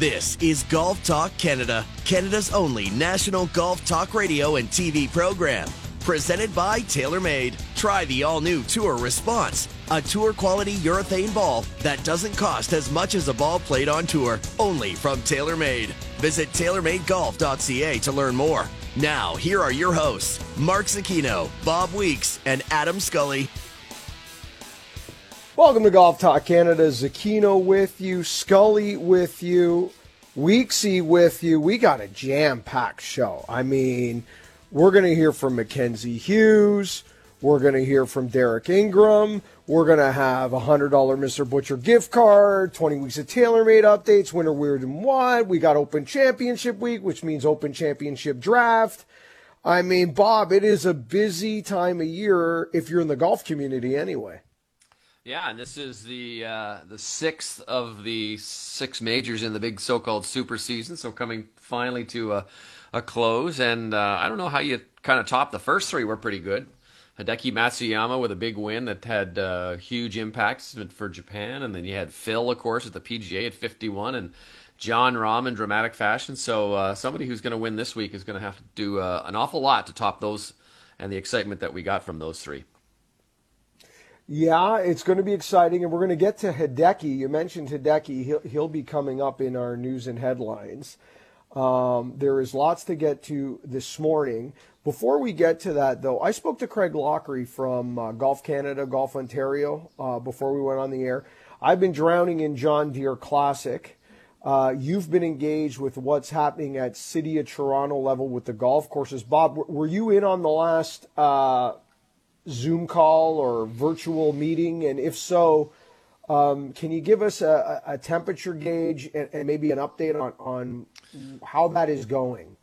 This is Golf Talk Canada, Canada's only national golf talk radio and TV program. Presented by TaylorMade. Try the all new Tour Response, a tour quality urethane ball that doesn't cost as much as a ball played on tour, only from TaylorMade. Visit TaylorMadeGolf.ca to learn more. Now, here are your hosts, Mark Zecchino, Bob Weeks, and Adam Scully. Welcome to Golf Talk Canada. Zecchino with you, Scully with you, Weeksy with you. We got a jam packed show. I mean, we're going to hear from Mackenzie Hughes. We're going to hear from Derek Ingram. We're going to have a $100 Mr. Butcher gift card, 20 weeks of TaylorMade updates, winter weird and what. We got Open Championship week, which means Open Championship draft. I mean, Bob, it is a busy time of year if you're in the golf community anyway. Yeah, and this is the uh, the sixth of the six majors in the big so-called super season. So coming finally to a, a close, and uh, I don't know how you kind of top the first three. Were pretty good. Hideki Matsuyama with a big win that had uh, huge impacts for Japan, and then you had Phil, of course, at the PGA at 51, and Jon Rahm in dramatic fashion. So uh, somebody who's going to win this week is going to have to do uh, an awful lot to top those and the excitement that we got from those three. Yeah, it's going to be exciting, and we're going to get to Hideki. You mentioned Hideki; he'll he'll be coming up in our news and headlines. Um, there is lots to get to this morning. Before we get to that, though, I spoke to Craig Lockery from uh, Golf Canada, Golf Ontario, uh, before we went on the air. I've been drowning in John Deere Classic. Uh, you've been engaged with what's happening at City of Toronto level with the golf courses. Bob, were you in on the last uh, Zoom call or virtual meeting? And if so, um, can you give us a, a temperature gauge and, and, maybe an update on, on how that is going?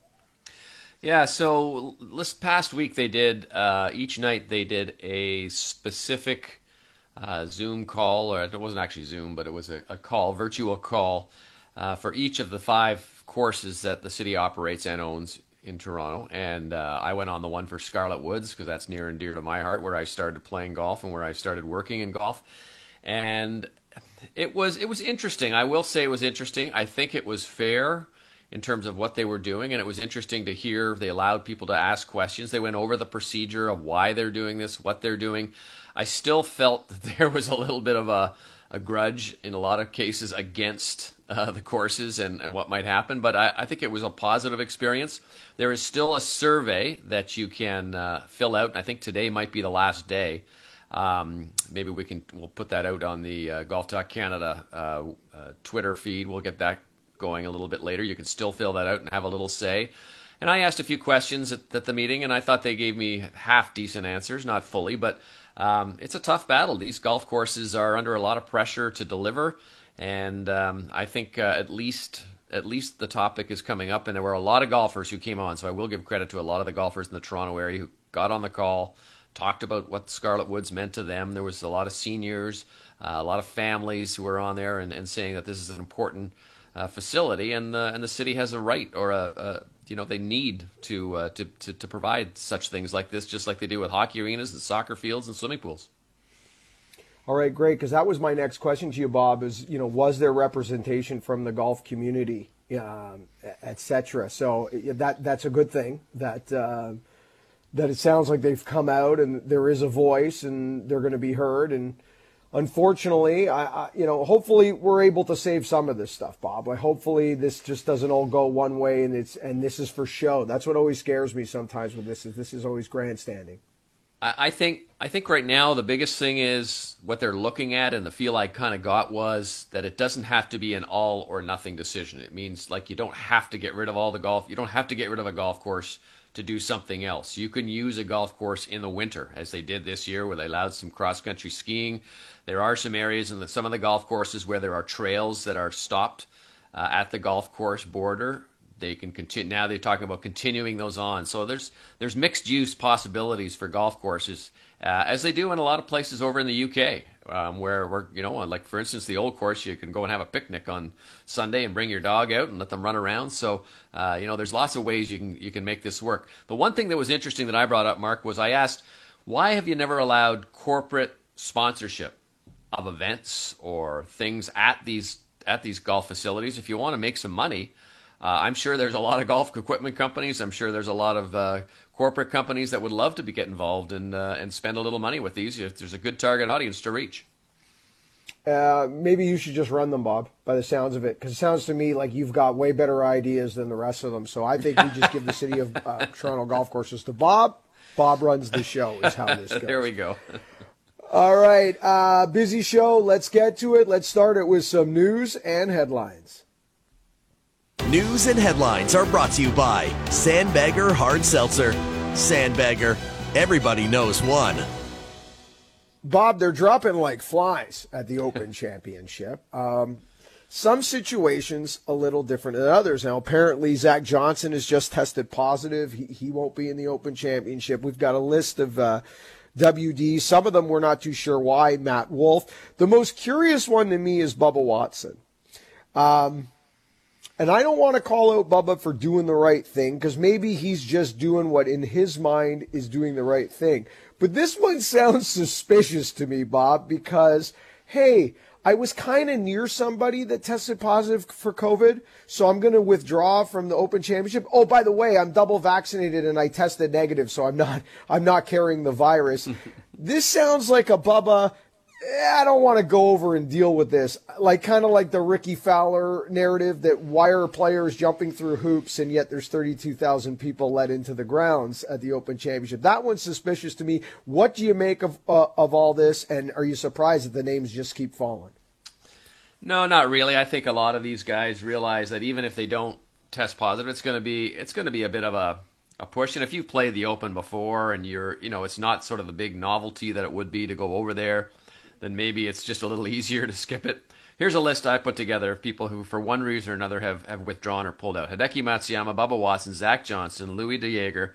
Yeah, so this past week they did, uh, each night they did a specific uh, Zoom call, or it wasn't actually Zoom, but it was a, a call, virtual call, uh, for each of the five courses that the city operates and owns in Toronto, and uh, I went on the one for Scarlett Woods because that's near and dear to my heart, where I started playing golf and where I started working in golf, and it was it was interesting. I will say it was interesting. I think it was fair in terms of what they were doing, and it was interesting to hear. They allowed people to ask questions. They went over the procedure of why they're doing this, what they're doing. I still felt that there was a little bit of a a grudge in a lot of cases against uh, the courses and, what might happen, but I, I, think it was a positive experience. There is still a survey that you can uh, fill out, and I think today might be the last day. Um, maybe we can we'll put that out on the uh, Golf Talk Canada uh, uh, Twitter feed. We'll get that going a little bit later. You can still fill that out and have a little say. And I asked a few questions at, at the meeting, and I thought they gave me half decent answers, not fully, but um, it's a tough battle. These golf courses are under a lot of pressure to deliver, and um, I think uh, at least at least the topic is coming up. And there were a lot of golfers who came on, so I will give credit to a lot of the golfers in the Toronto area who got on the call, talked about what Scarlett Woods meant to them. There was a lot of seniors, uh, a lot of families who were on there and, and saying that this is an important uh, facility, and the and the city has a right or a, a you know they need to, uh, to, to to provide such things like this, just like they do with hockey arenas and soccer fields and swimming pools. All right, great. Because that was my next question to you, Bob. Is you know was there representation from the golf community, um, etc. So that that's a good thing. That uh, that it sounds like they've come out and there is a voice and they're going to be heard and unfortunately, I, I, you know, hopefully we're able to save some of this stuff, Bob. Hopefully this just doesn't all go one way and it's and this is for show. That's what always scares me sometimes with this is this is always grandstanding. I think I think right now the biggest thing is what they're looking at, and the feel I kind of got was that it doesn't have to be an all or nothing decision. It means like you don't have to get rid of all the golf. You don't have to get rid of a golf course to do something else. You can use a golf course in the winter, as they did this year, where they allowed some cross country skiing. There are some areas in the, some of the golf courses where there are trails that are stopped uh, at the golf course border. They can continue now. They're talking about continuing those on. So there's there's mixed use possibilities for golf courses, uh, as they do in a lot of places over in the UK um, where we're, you know, like for instance, the old course, you can go and have a picnic on Sunday and bring your dog out and let them run around. So, uh, you know, there's lots of ways you can you can make this work. But one thing that was interesting that I brought up, Mark, was I asked, why have you never allowed corporate sponsorship of events or things at these at these golf facilities. If you want to make some money, uh, I'm sure there's a lot of golf equipment companies. I'm sure there's a lot of uh, corporate companies that would love to be get involved and uh, and spend a little money with these if there's a good target audience to reach. Uh, maybe you should just run them, Bob, by the sounds of it, because it sounds to me like you've got way better ideas than the rest of them. So I think we just give the city of uh, Toronto golf courses to Bob. Bob runs the show, is how this goes. there we go. All right, uh, busy show. Let's get to it. Let's start it with some news and headlines. News and headlines are brought to you by Sandbagger Hard Seltzer. Sandbagger, everybody knows one. Bob, they're dropping like flies at the Open Championship. Um, some situations a little different than others. Now, apparently, Zach Johnson has just tested positive. He, he won't be in the Open Championship. We've got a list of uh, WD. Some of them we're not too sure why. Matt Wolff. The most curious one to me is Bubba Watson. Um, and I don't want to call out Bubba for doing the right thing because maybe he's just doing what in his mind is doing the right thing. But this one sounds suspicious to me, Bob, because, hey, I was kind of near somebody that tested positive for COVID, so I'm going to withdraw from the Open Championship. Oh, by the way, I'm double vaccinated and I tested negative, so I'm not I'm not carrying the virus. this sounds like a Bubba I don't want to go over and deal with this. Like kind of like the Rickie Fowler narrative that why are players jumping through hoops and yet there's 32,000 people let into the grounds at the Open Championship. That one's suspicious to me. What do you make of uh, of all this and are you surprised that the names just keep falling? No, not really. I think a lot of these guys realize that even if they don't test positive, it's going to be it's going to be a bit of a a push. And if you've played the Open before and you're, you know, it's not sort of the big novelty that it would be to go over there then maybe it's just a little easier to skip it. Here's a list I put together of people who, for one reason or another, have, have withdrawn or pulled out. Hideki Matsuyama, Bubba Watson, Zach Johnson, Louis DeJager,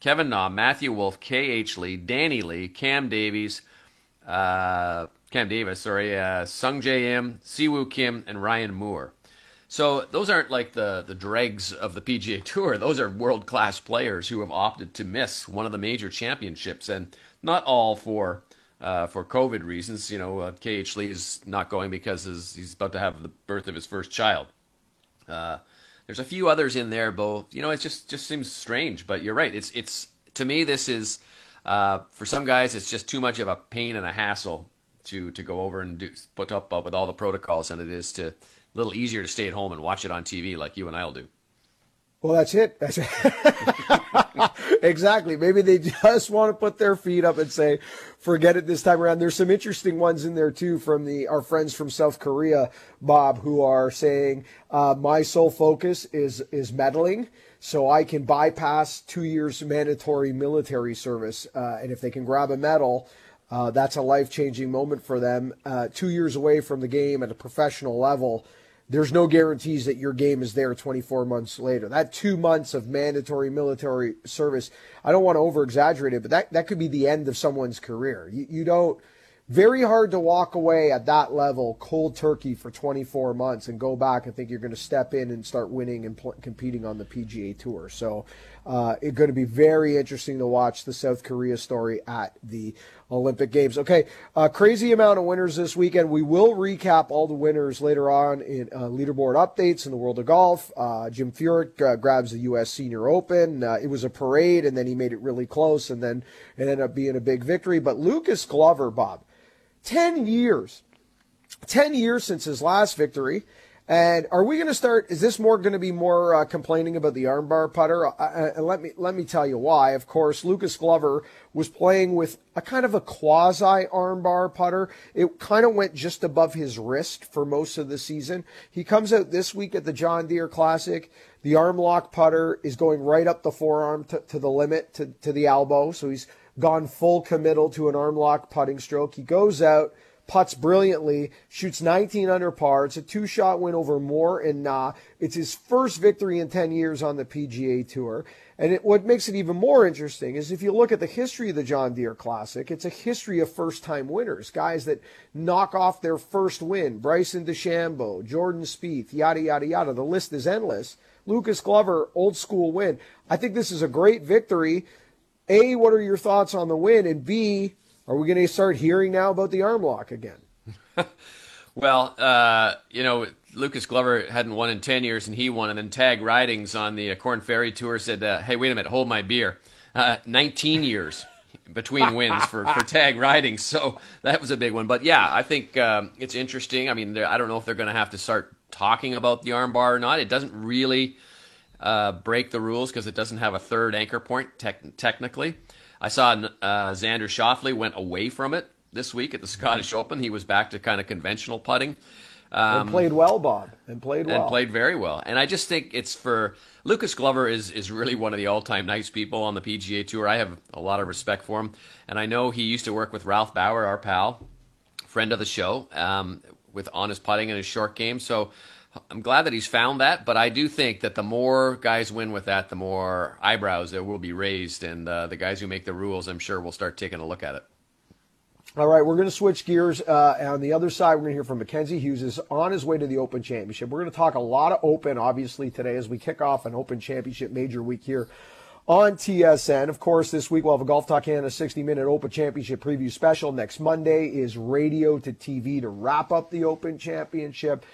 Kevin Na, Matthew Wolff, K.H. Lee, Danny Lee, Cam Davies, uh, Cam Davis, sorry, uh, Sungjae Im, Siwoo Kim, and Ryan Moore. So those aren't like the, the dregs of the PGA Tour. Those are world class players who have opted to miss one of the major championships, and not all for uh, for COVID reasons. You know, uh, KH Lee is not going because his, he's about to have the birth of his first child. Uh, there's a few others in there, both. You know, it just just seems strange, but you're right. It's it's to me this is uh, for some guys it's just too much of a pain and a hassle to to go over and do put up with all the protocols than it is to a little easier to stay at home and watch it on TV like you and I'll do. Well, that's it. That's it. exactly. Maybe they just want to put their feet up and say, forget it this time around. There's some interesting ones in there too from the our friends from South Korea, Bob, who are saying uh, my sole focus is is medaling, so I can bypass two years mandatory military service, uh, and if they can grab a medal. Uh, that's a life changing moment for them. Uh, two years away from the game at a professional level, there's no guarantees that your game is there 24 months later. That two months of mandatory military service, I don't want to over exaggerate it, but that, that could be the end of someone's career. You, you don't, very hard to walk away at that level cold turkey for 24 months and go back and think you're going to step in and start winning and pl- competing on the PGA Tour. So uh, it's going to be very interesting to watch the South Korea story at the Olympic Games. Okay, uh, crazy amount of winners this weekend. We will recap all the winners later on in uh, leaderboard updates in the world of golf. Uh, Jim Furyk uh, grabs the U.S. Senior Open. Uh, it was a parade, and then he made it really close, and then it ended up being a big victory. But Lucas Glover, Bob, 10 years. 10 years since his last victory. And are we going to start? Is this more going to be more uh, complaining about the armbar putter? Uh, uh, let me let me tell you why. Of course, Lucas Glover was playing with a kind of a quasi armbar putter. It kind of went just above his wrist for most of the season. He comes out this week at the John Deere Classic. The arm lock putter is going right up the forearm to, to the limit to, to the elbow. So he's gone full committal to an arm lock putting stroke. He goes out puts brilliantly, shoots 19 under par. It's a two shot win over Moore and Na. It's his first victory in 10 years on the PGA Tour. And it, what makes it even more interesting is if you look at the history of the John Deere Classic, it's a history of first time winners, guys that knock off their first win. Bryson DeChambeau, Jordan Spieth, yada, yada, yada. The list is endless. Lucas Glover, old school win. I think this is a great victory. A, what are your thoughts on the win? And B, are we going to start hearing now about the arm lock again? well, uh, you know, Lucas Glover hadn't won in 10 years and he won. And then Tag Ridings on the Korn Ferry Tour said, uh, hey, wait a minute, hold my beer. Uh, 19 years between wins for, for Tag Ridings. So that was a big one. But yeah, I think um, it's interesting. I mean, I don't know if they're going to have to start talking about the armbar or not. It doesn't really uh, break the rules because it doesn't have a third anchor point technically. I saw uh, Xander Schauffele went away from it this week at the Scottish Open. He was back to kind of conventional putting. Um, and played well, Bob, and played well, and played very well. And I just think it's for Lucas Glover is is really one of the all time nice people on the PGA Tour. I have a lot of respect for him, and I know he used to work with Ralph Bauer, our pal, friend of the show, um, with on his putting and his short game. So I'm glad that he's found that, but I do think that the more guys win with that, the more eyebrows there will be raised, and uh, the guys who make the rules, I'm sure, will start taking a look at it. All right, we're going to switch gears. Uh, on the other side, we're going to hear from Mackenzie Hughes is on his way to the Open Championship. We're going to talk a lot of Open, obviously, today as we kick off an Open Championship major week here on TSN. Of course, this week we'll have a Golf Talk Canada 60 minute Open Championship preview special. Next Monday is radio to TV to wrap up the Open Championship.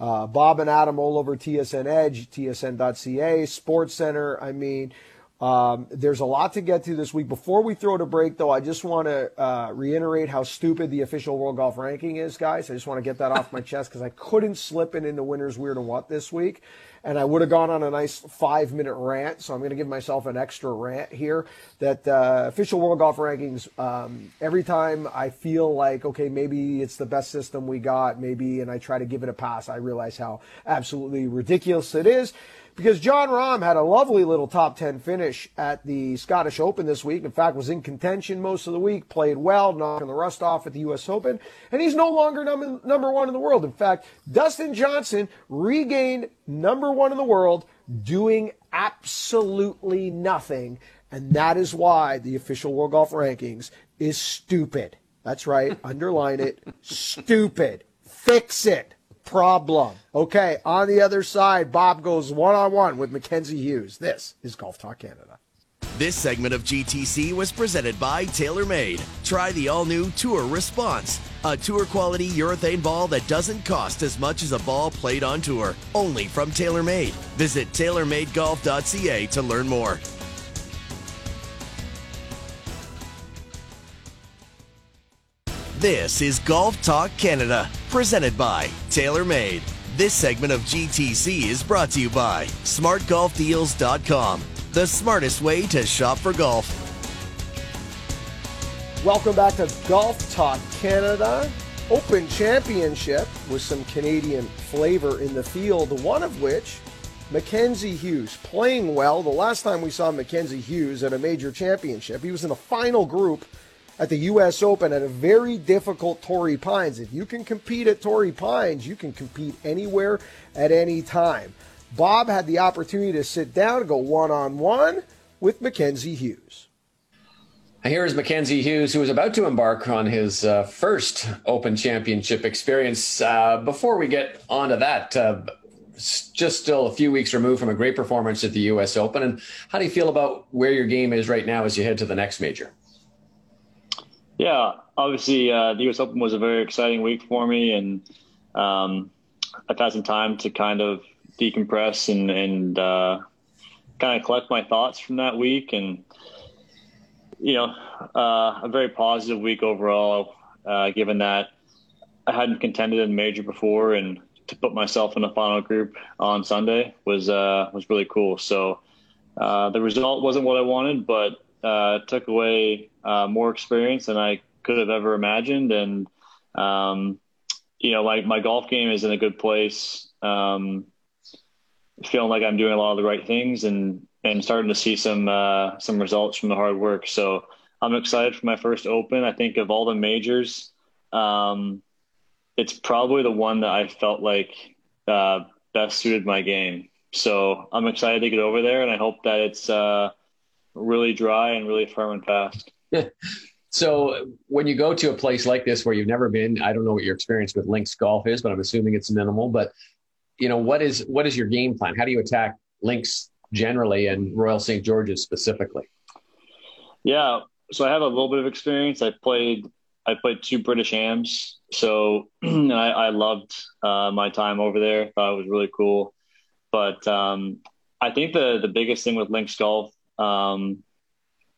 Uh, Bob and Adam all over TSN Edge, TSN.ca, Sports Center. I mean, um, there's a lot to get to this week. Before we throw to break, though, I just want to uh, reiterate how stupid the official World Golf Ranking is, guys. I just want to get that off my chest because I couldn't slip it into Winners Weird and What this week. And I would have gone on a nice five minute rant. So I'm going to give myself an extra rant here that uh, official World Golf Rankings, um, every time I feel like, okay, maybe it's the best system we got, maybe, and I try to give it a pass, I realize how absolutely ridiculous it is because Jon Rahm had a lovely little top 10 finish at the Scottish Open this week. In fact, was in contention most of the week, played well, knocking the rust off at the U.S. Open, and he's no longer number, number one in the world. In fact, Dustin Johnson regained number one in the world doing absolutely nothing. And that is why the official World Golf Rankings is stupid. That's right. Underline it. Stupid. Fix it problem. Okay, on the other side, Bob goes one on one with Mackenzie Hughes. This is Golf Talk Canada. This segment of GTC was presented by TaylorMade. Try the all new Tour Response, a tour quality urethane ball that doesn't cost as much as a ball played on tour. Only from TaylorMade. Visit TaylorMadeGolf.ca to learn more. This is Golf Talk Canada, presented by TaylorMade. This segment of GTC is brought to you by SmartGolfDeals.com, the smartest way to shop for golf. Welcome back to Golf Talk Canada. Open Championship with some Canadian flavor in the field, one of which Mackenzie Hughes playing well. The last time we saw Mackenzie Hughes at a major championship, he was in the final group at the U.S. Open at a very difficult Torrey Pines. If you can compete at Torrey Pines, you can compete anywhere at any time. Bob had the opportunity to sit down and go one on one with Mackenzie Hughes. Here is Mackenzie Hughes, who is about to embark on his uh, first Open Championship experience. Uh, before we get on to that, uh, just still a few weeks removed from a great performance at the U.S. Open. And how do you feel about where your game is right now as you head to the next major? Yeah, obviously uh, the U.S. Open was a very exciting week for me, and um, I've had some time to kind of decompress and, and uh, kind of collect my thoughts from that week, and you know, uh, a very positive week overall, uh, given that I hadn't contended in major before, and to put myself in the final group on Sunday was uh, was really cool. So uh, the result wasn't what I wanted, but took away uh, more experience than I could have ever imagined. And, um, you know, my, my golf game is in a good place. Um, feeling like I'm doing a lot of the right things and, and starting to see some, uh, some results from the hard work. So I'm excited for my first open. I think of all the majors, um, it's probably the one that I felt like, uh, best suited my game. So I'm excited to get over there and I hope that it's, uh, really dry and really firm and fast. so when you go to a place like this where you've never been, I don't know what your experience with links golf is, but I'm assuming it's minimal. But you know, what is what is your game plan? How do you attack links generally and Royal St. George's specifically? Yeah, so I have a little bit of experience. I played I played two British Ams So I, I, loved uh, my time over there. Thought it was really cool. But um, I think the the biggest thing with links golf, um,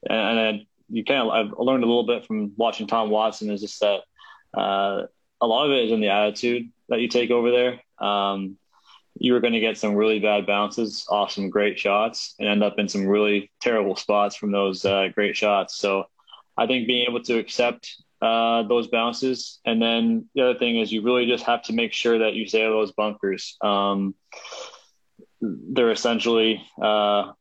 and, and you kind of I've learned a little bit from watching Tom Watson is just that uh, a lot of it is in the attitude that you take over there. Um, you are going to get some really bad bounces off some great shots and end up in some really terrible spots from those uh, great shots. So I think being able to accept uh, those bounces, and then the other thing is you really just have to make sure that you stay out of those bunkers. Um, they're essentially uh,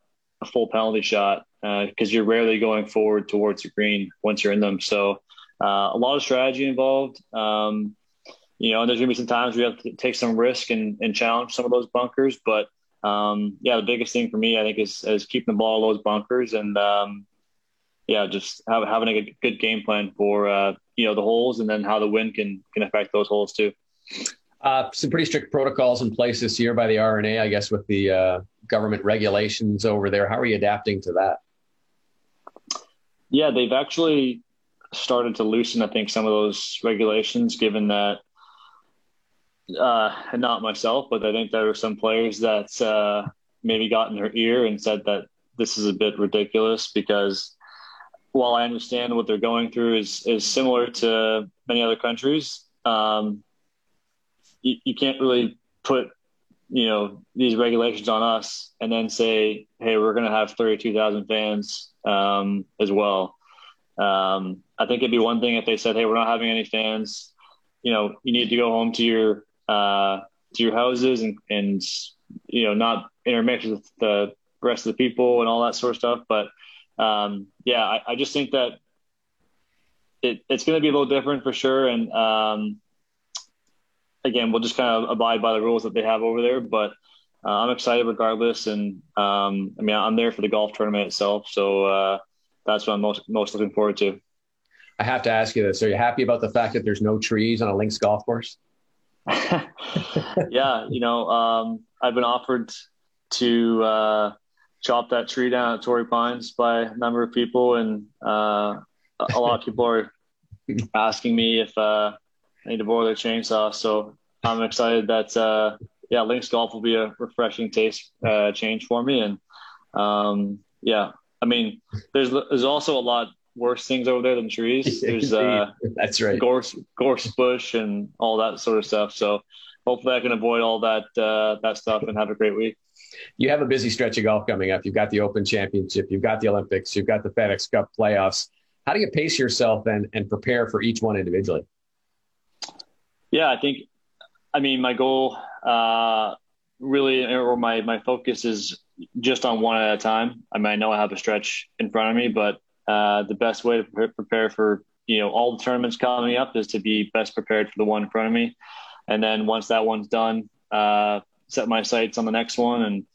a full penalty shot because uh, you're rarely going forward towards the green once you're in them. So uh, a lot of strategy involved. Um, you know, and there's gonna be some times we have to take some risk and, and challenge some of those bunkers. But um, yeah, the biggest thing for me, I think, is, is keeping the ball in those bunkers and um, yeah, just have, having a good game plan for uh, you know the holes and then how the wind can can affect those holes too. Uh, some pretty strict protocols in place this year by the R&A, I guess, with the uh, government regulations over there. How are you adapting to that? Yeah, they've actually started to loosen, I think, some of those regulations, given that, uh, not myself, but I think there are some players that uh, maybe got in their ear and said that this is a bit ridiculous because while I understand what they're going through is, is similar to many other countries, um, you, you can't really put you know these regulations on us and then say hey we're going to have 32000 fans um, as well. Um, i think it'd be one thing if they said hey we're not having any fans. You know you need to go home to your uh, to your houses and and you know not intermix with the rest of the people and all that sort of stuff. But um, yeah I, I, just think that it, it's going to be a little different for sure. And um, again, we'll just kind of abide by the rules that they have over there. But uh, I'm excited regardless, and um, I mean, I'm there for the golf tournament itself, so uh, that's what I'm most most looking forward to. I have to ask you this: Are you happy about the fact that there's no trees on a links golf course? yeah, you know, um, I've been offered to uh, chop that tree down at Torrey Pines by a number of people, and uh, a lot of people are asking me if uh, I need to borrow their chainsaw. So I'm excited that uh, yeah, Links Golf will be a refreshing taste uh, change for me. And um, yeah, I mean, there's there's also a lot worse things over there than trees. There's uh, that's right, gorse gorse bush and all that sort of stuff. So hopefully I can avoid all that uh, that stuff and have a great week. You have a busy stretch of golf coming up. You've got the Open Championship, you've got the Olympics, you've got the FedEx Cup playoffs. How do you pace yourself and, and prepare for each one individually? Yeah, I think, I mean, my goal uh, really, or my, my focus is just on one at a time. I mean, I know I have a stretch in front of me, but uh, the best way to prepare for, you know, all the tournaments coming up is to be best prepared for the one in front of me. And then once that one's done, uh, set my sights on the next one. And,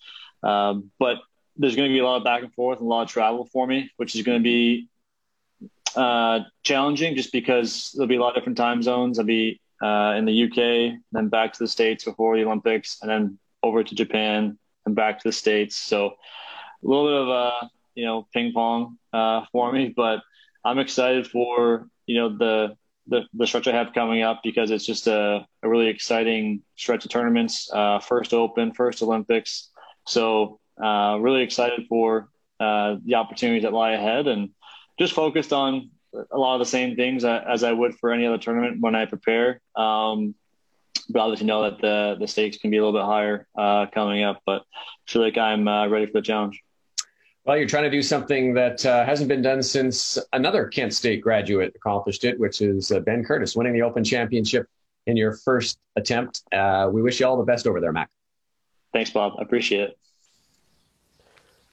um, but there's going to be a lot of back and forth and a lot of travel for me, which is going to be uh, challenging just because there'll be a lot of different time zones. I'll be uh, in the UK, then back to the States before the Olympics, and then over to Japan and back to the States. So a little bit of uh, you know ping pong uh, for me, but I'm excited for you know the, the the stretch I have coming up because it's just a, a really exciting stretch of tournaments. Uh, first Open, first Olympics, so uh, really excited for uh, the opportunities that lie ahead and just focused on a lot of the same things as I would for any other tournament when I prepare. Um, but obviously know that the the stakes can be a little bit higher uh, coming up. But I feel like I'm uh, ready for the challenge. Well, you're trying to do something that uh, hasn't been done since another Kent State graduate accomplished it, which is uh, Ben Curtis winning the Open Championship in your first attempt. Uh, we wish you all the best over there, Mac. Thanks, Bob. I appreciate it.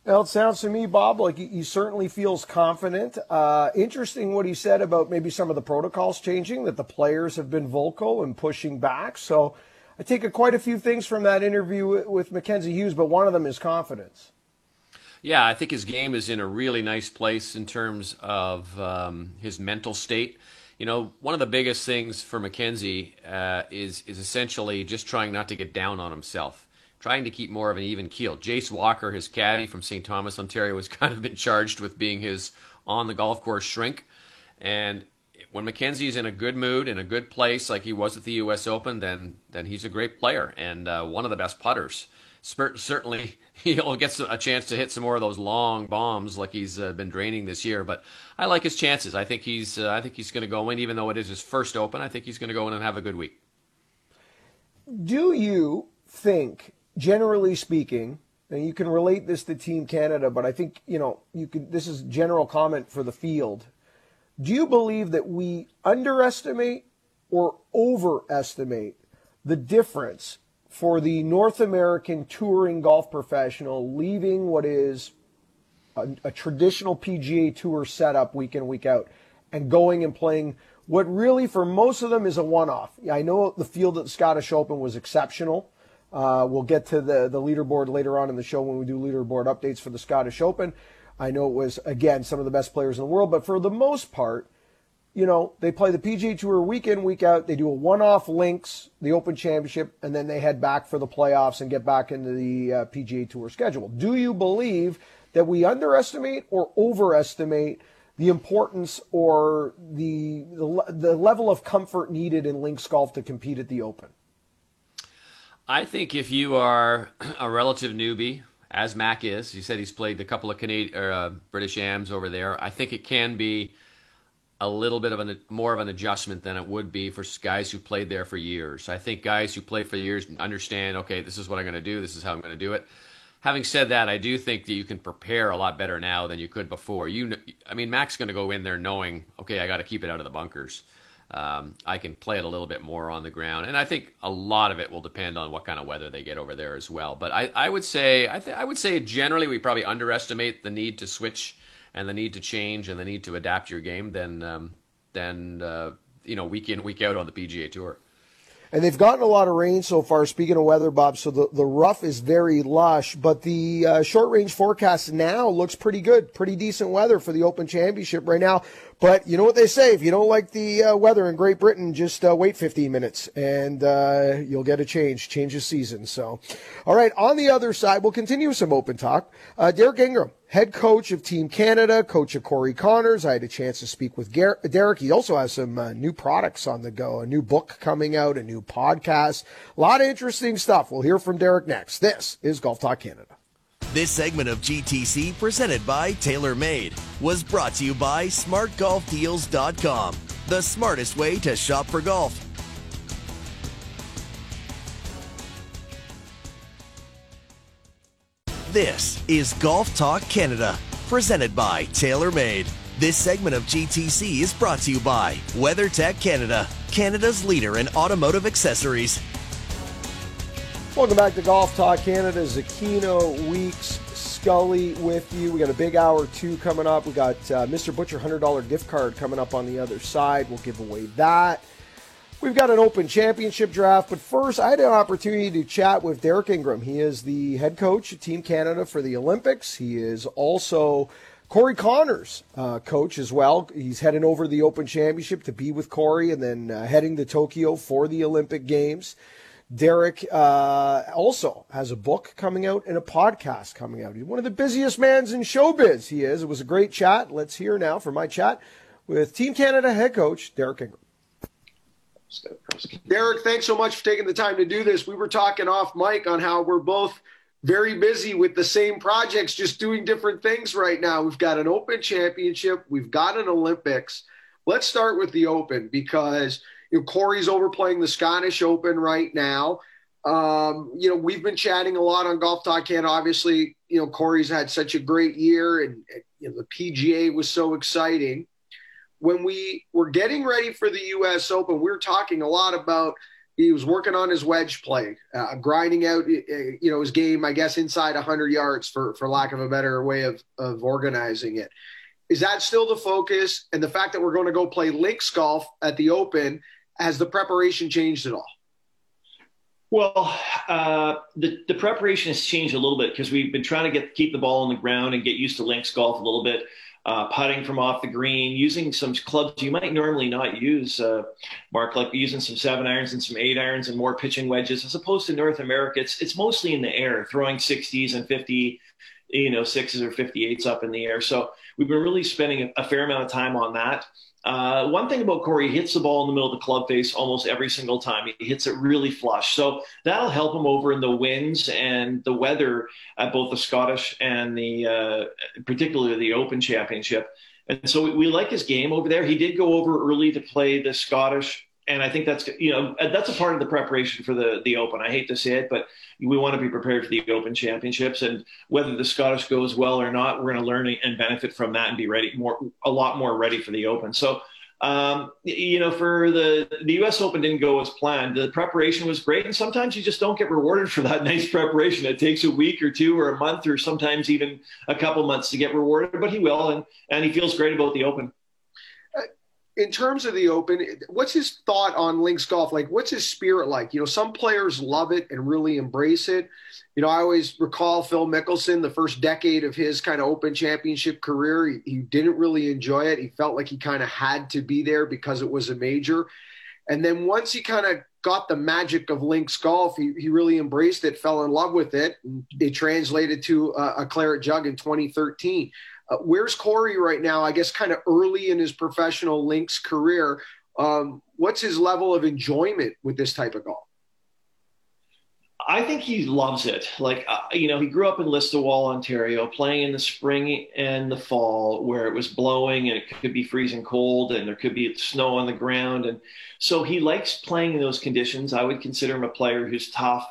Well, it sounds to me, Bob, like he, certainly feels confident. Uh, interesting what he said about maybe some of the protocols changing, that the players have been vocal and pushing back. So I take a, quite a few things from that interview with Mackenzie Hughes, but one of them is confidence. Yeah, I think his game is in a really nice place in terms of um, his mental state. You know, one of the biggest things for Mackenzie uh, is is essentially just trying not to get down on himself trying to keep more of an even keel. Jace Walker, his caddy from St. Thomas, Ontario, has kind of been charged with being his on the golf course shrink. And when Mackenzie's in a good mood, in a good place, like he was at the U.S. Open, then then he's a great player and uh, one of the best putters. Certainly, he'll get a chance to hit some more of those long bombs like he's uh, been draining this year. But I like his chances. I think he's uh, I think he's going to go in, even though it is his first Open. I think he's going to go in and have a good week. Do you think, generally speaking, and you can relate this to Team Canada, but I think you know you can. This is general comment for the field. Do you believe that we underestimate or overestimate the difference for the North American touring golf professional leaving what is a, a, traditional PGA Tour setup week in, week out, and going and playing what really for most of them is a one off. I know the field at the Scottish Open was exceptional. Uh, we'll get to the, the leaderboard later on in the show when we do leaderboard updates for the Scottish Open. I know it was, again, some of the best players in the world, but for the most part, you know, they play the PGA Tour week in, week out. They do a one off links, the Open Championship, and then they head back for the playoffs and get back into the uh, PGA Tour schedule. Do you believe that we underestimate or overestimate the importance or the, the, the level of comfort needed in links golf to compete at the Open? I think if you are a relative newbie, as Mac is, you said he's played a couple of Canadian or uh, British AMs over there. I think it can be a little bit of an more of an adjustment than it would be for guys who played there for years. I think guys who play for years understand, okay, this is what I'm going to do. This is how I'm going to do it. Having said that, I do think that you can prepare a lot better now than you could before. You, I mean, Mac's going to go in there knowing, okay, I got to keep it out of the bunkers um, I can play it a little bit more on the ground. And I think a lot of it will depend on what kind of weather they get over there as well. But I, I would say I, th- I would say generally we probably underestimate the need to switch and the need to change and the need to adapt your game than um, than uh, you know week in week out on the PGA Tour. And they've gotten a lot of rain so far. Speaking of weather, Bob, so the, the rough is very lush, but the uh, short range forecast now looks pretty good. Pretty decent weather for the Open Championship right now. But you know what they say: if you don't like the uh, weather in Great Britain, just uh, wait 15 minutes and uh, you'll get a change, change of season. So, all right. On the other side, we'll continue some open talk. Uh, Derek Ingram, head coach of Team Canada, coach of Corey Conners. I had a chance to speak with Derek. He also has some uh, new products on the go, a new book coming out, a new podcast, a lot of interesting stuff. We'll hear from Derek next. This is Golf Talk Canada. This segment of GTC, presented by TaylorMade, was brought to you by SmartGolfDeals.com, the smartest way to shop for golf. This is Golf Talk Canada, presented by TaylorMade. This segment of GTC is brought to you by WeatherTech Canada, Canada's leader in automotive accessories. Welcome back to Golf Talk Canada. Zecchino Weeks Scully with you. We got a big hour two coming up. We got uh, Mr. Butcher $100 gift card coming up on the other side. We'll give away that. We've got an open championship draft, but first, I had an opportunity to chat with Derek Ingram. He is the head coach of Team Canada for the Olympics. He is also Corey Conners' uh, coach as well. He's heading over the Open Championship to be with Corey and then uh, heading to Tokyo for the Olympic Games. Derek uh, also has a book coming out and a podcast coming out. He's one of the busiest mans in showbiz. He is. It was a great chat. Let's hear now from my chat with Team Canada head coach Derek Ingram. Derek, thanks so much for taking the time to do this. We were talking off mic on how we're both very busy with the same projects, just doing different things right now. We've got an Open Championship, we've got an Olympics. Let's start with the Open because – you know, Corey's overplaying the Scottish Open right now. Um, you know, we've been chatting a lot on Golf Talk and Obviously, you know, Corey's had such a great year, and, you know, the PGA was so exciting. When we were getting ready for the U.S. Open, we were talking a lot about he was working on his wedge play, uh, grinding out, uh, you know, his game, I guess, inside 100 yards, for for lack of a better way of of organizing it. Is that still the focus? And the fact that we're going to go play links golf at the Open has the preparation changed at all? Well, uh, the, the preparation has changed a little bit because we've been trying to get keep the ball on the ground and get used to links golf a little bit. Uh, putting from off the green, using some clubs you might normally not use, uh, Mark, like using some seven irons and some eight irons and more pitching wedges, as opposed to North America. It's it's mostly in the air, throwing 60s and 50 you know, sixes or 58s up in the air. So we've been really spending a fair amount of time on that. Uh, one thing about Corey, he hits the ball in the middle of the club face almost every single time. He hits it really flush. So that'll help him over in the winds and the weather at both the Scottish and the, uh, particularly the Open Championship. And so we, we like his game over there. He did go over early to play the Scottish and I think that's you know that's a part of the preparation for the the Open. I hate to say it, but we want to be prepared for the Open Championships, and whether the Scottish goes well or not, we're going to learn and benefit from that and be ready more a lot more ready for the Open. So. Um, you know, for the the U.S. Open didn't go as planned. The preparation was great, and sometimes you just don't get rewarded for that nice preparation. It takes a week or two, or a month, or sometimes even a couple months to get rewarded. But he will, and and he feels great about the Open in terms of the Open, what's his thought on links golf? Like, what's his spirit like? You know, some players love it and really embrace it. You know, I always recall Phil Mickelson, the first decade of his kind of Open Championship career. He, he didn't really enjoy it. He felt like he kind of had to be there because it was a major. And then once he kind of got the magic of links golf, he, he really embraced it, fell in love with it. It translated to a, a claret jug in 2013. Uh, where's Corey right now? I guess kind of early in his professional links career. Um, what's his level of enjoyment with this type of golf? I think he loves it. Like, uh, you know, he grew up in Listowel, Ontario, playing in the spring and the fall where it was blowing and it could be freezing cold and there could be snow on the ground. And so he likes playing in those conditions. I would consider him a player who's tough,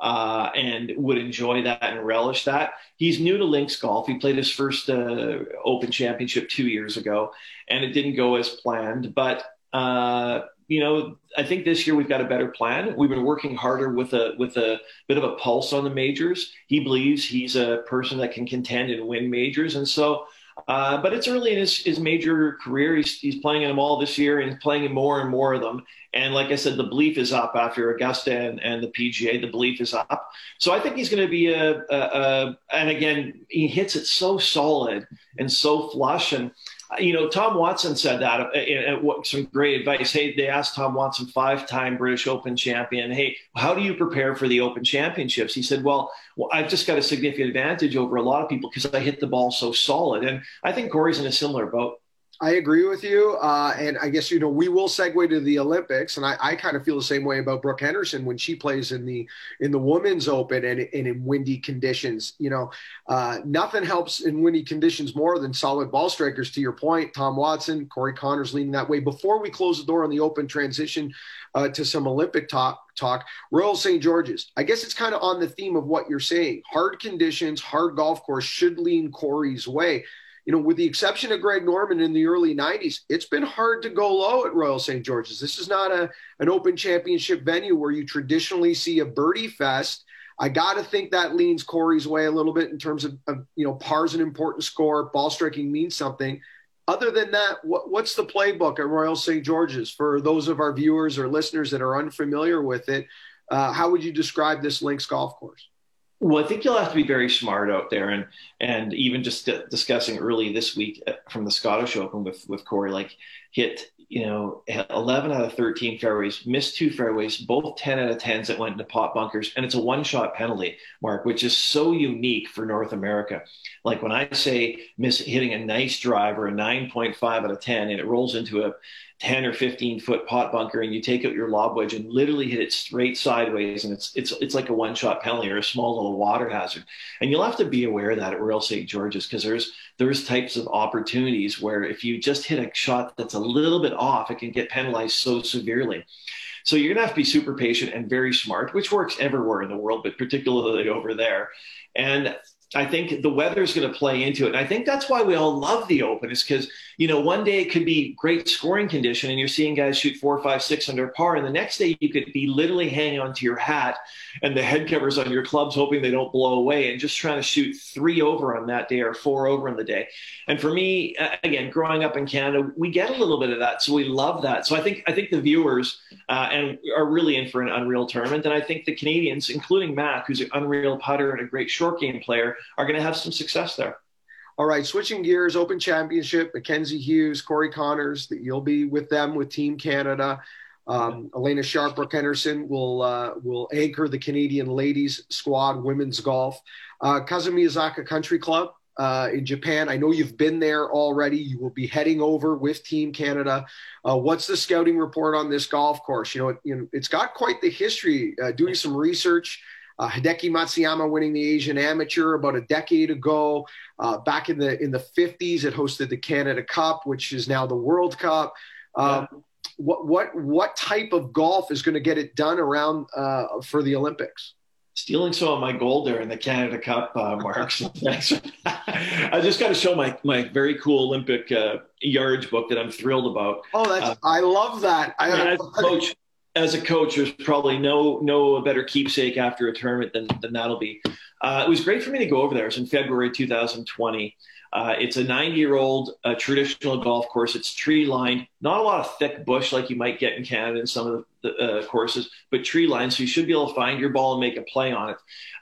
uh, and would enjoy that and relish that. He's new to links golf. He played his first uh, Open Championship two years ago, and it didn't go as planned. But uh, you know, I think this year we've got a better plan. We've been working harder with a with a bit of a pulse on the majors. He believes he's a person that can contend and win majors, and so. Uh, but it's early in his, his major career. He's, he's playing in them all this year and playing in more and more of them. And like I said, the belief is up after Augusta and, and the PGA. The belief is up. So I think he's going to be a, a, a, and again, he hits it so solid and so flush. And, you know, Tom Watson said that uh, some great advice. Hey, they asked Tom Watson, five time British Open champion, hey, how do you prepare for the Open Championships? He said, well, well I've just got a significant advantage over a lot of people because I hit the ball so solid. And I think Corey's in a similar boat. I agree with you. Uh, and I guess, you know, we will segue to the Olympics. And I, I, kind of feel the same way about Brooke Henderson when she plays in the in the women's open and, and in windy conditions. You know, uh, nothing helps in windy conditions more than solid ball strikers. To your point, Tom Watson, Corey Conners leading that way. Before we close the door on the open transition uh, to some Olympic talk, talk, Royal St. George's. I guess it's kind of on the theme of what you're saying. Hard conditions, hard golf course should lean Corey's way you know, with the exception of Greg Norman in the early 90s, it's been hard to go low at Royal St. George's. This is not a, an open championship venue where you traditionally see a birdie fest. I got to think that leans Corey's way a little bit in terms of, of, you know, par's an important score, ball striking means something. Other than that, what, what's the playbook at Royal St. George's for those of our viewers or listeners that are unfamiliar with it? Uh, how would you describe this links golf course? Well, I think you'll have to be very smart out there, and and even just discussing early this week uh, from the Scottish Open with with Corey, like hit you know 11 out of 13 fairways, missed two fairways, both 10 out of 10s that went into pot bunkers, and it's a one shot penalty, Mark, which is so unique for North America. Like when I say miss hitting a nice drive or a 9.5 out of 10, and it rolls into a 10 or 15 foot pot bunker and you take out your lob wedge and literally hit it straight sideways and it's it's it's like a one shot penalty or a small little water hazard. And you'll have to be aware of that at Royal St George's because there's there's types of opportunities where if you just hit a shot that's a little bit off it can get penalized so severely. So you're to have to be super patient and very smart which works everywhere in the world but particularly over there. And I think the weather is going to play into it. And I think that's why we all love the Open is because you know, one day it could be great scoring condition and you're seeing guys shoot four, five, six under par. And the next day you could be literally hanging onto your hat and the head covers on your clubs, hoping they don't blow away and just trying to shoot three over on that day or four over in the day. And for me, again, growing up in Canada, we get a little bit of that. So we love that. So I think, I think the viewers uh, and are really in for an unreal tournament. And I think the Canadians, including Mac, who's an unreal putter and a great short game player, are going to have some success there. All right, switching gears, Open Championship, Mackenzie Hughes, Corey Conners, that you'll be with them with Team Canada. Um, Alena Sharp, Brooke Henderson will uh, will anchor the Canadian ladies squad women's golf. uh, Kasumigaseki Country Club uh, in Japan. I know you've been there already. You will be heading over with Team Canada. Uh, what's the scouting report on this golf course? You know, it, you know it's got quite the history. Uh, doing some research. Uh, Hideki Matsuyama winning the Asian Amateur about a decade ago. Uh, back in the in the 50s, it hosted the Canada Cup, which is now the World Cup. Um, yeah. What what what type of golf is going to get it done around uh, for the Olympics? stealing some of my gold there in the Canada Cup, uh, Marks. Thanks. I just got to show my my very cool Olympic uh, yardage book that I'm thrilled about. Oh, that's uh, I love that. I, as a coach, as a coach, there's probably no no better keepsake after a tournament than than that'll be. Uh, it was great for me to go over there. It was in February 2020. Uh, it's a 90 year old uh, traditional golf course. It's tree lined, not a lot of thick bush like you might get in Canada in some of the, the uh, courses, but tree lined. So you should be able to find your ball and make a play on it.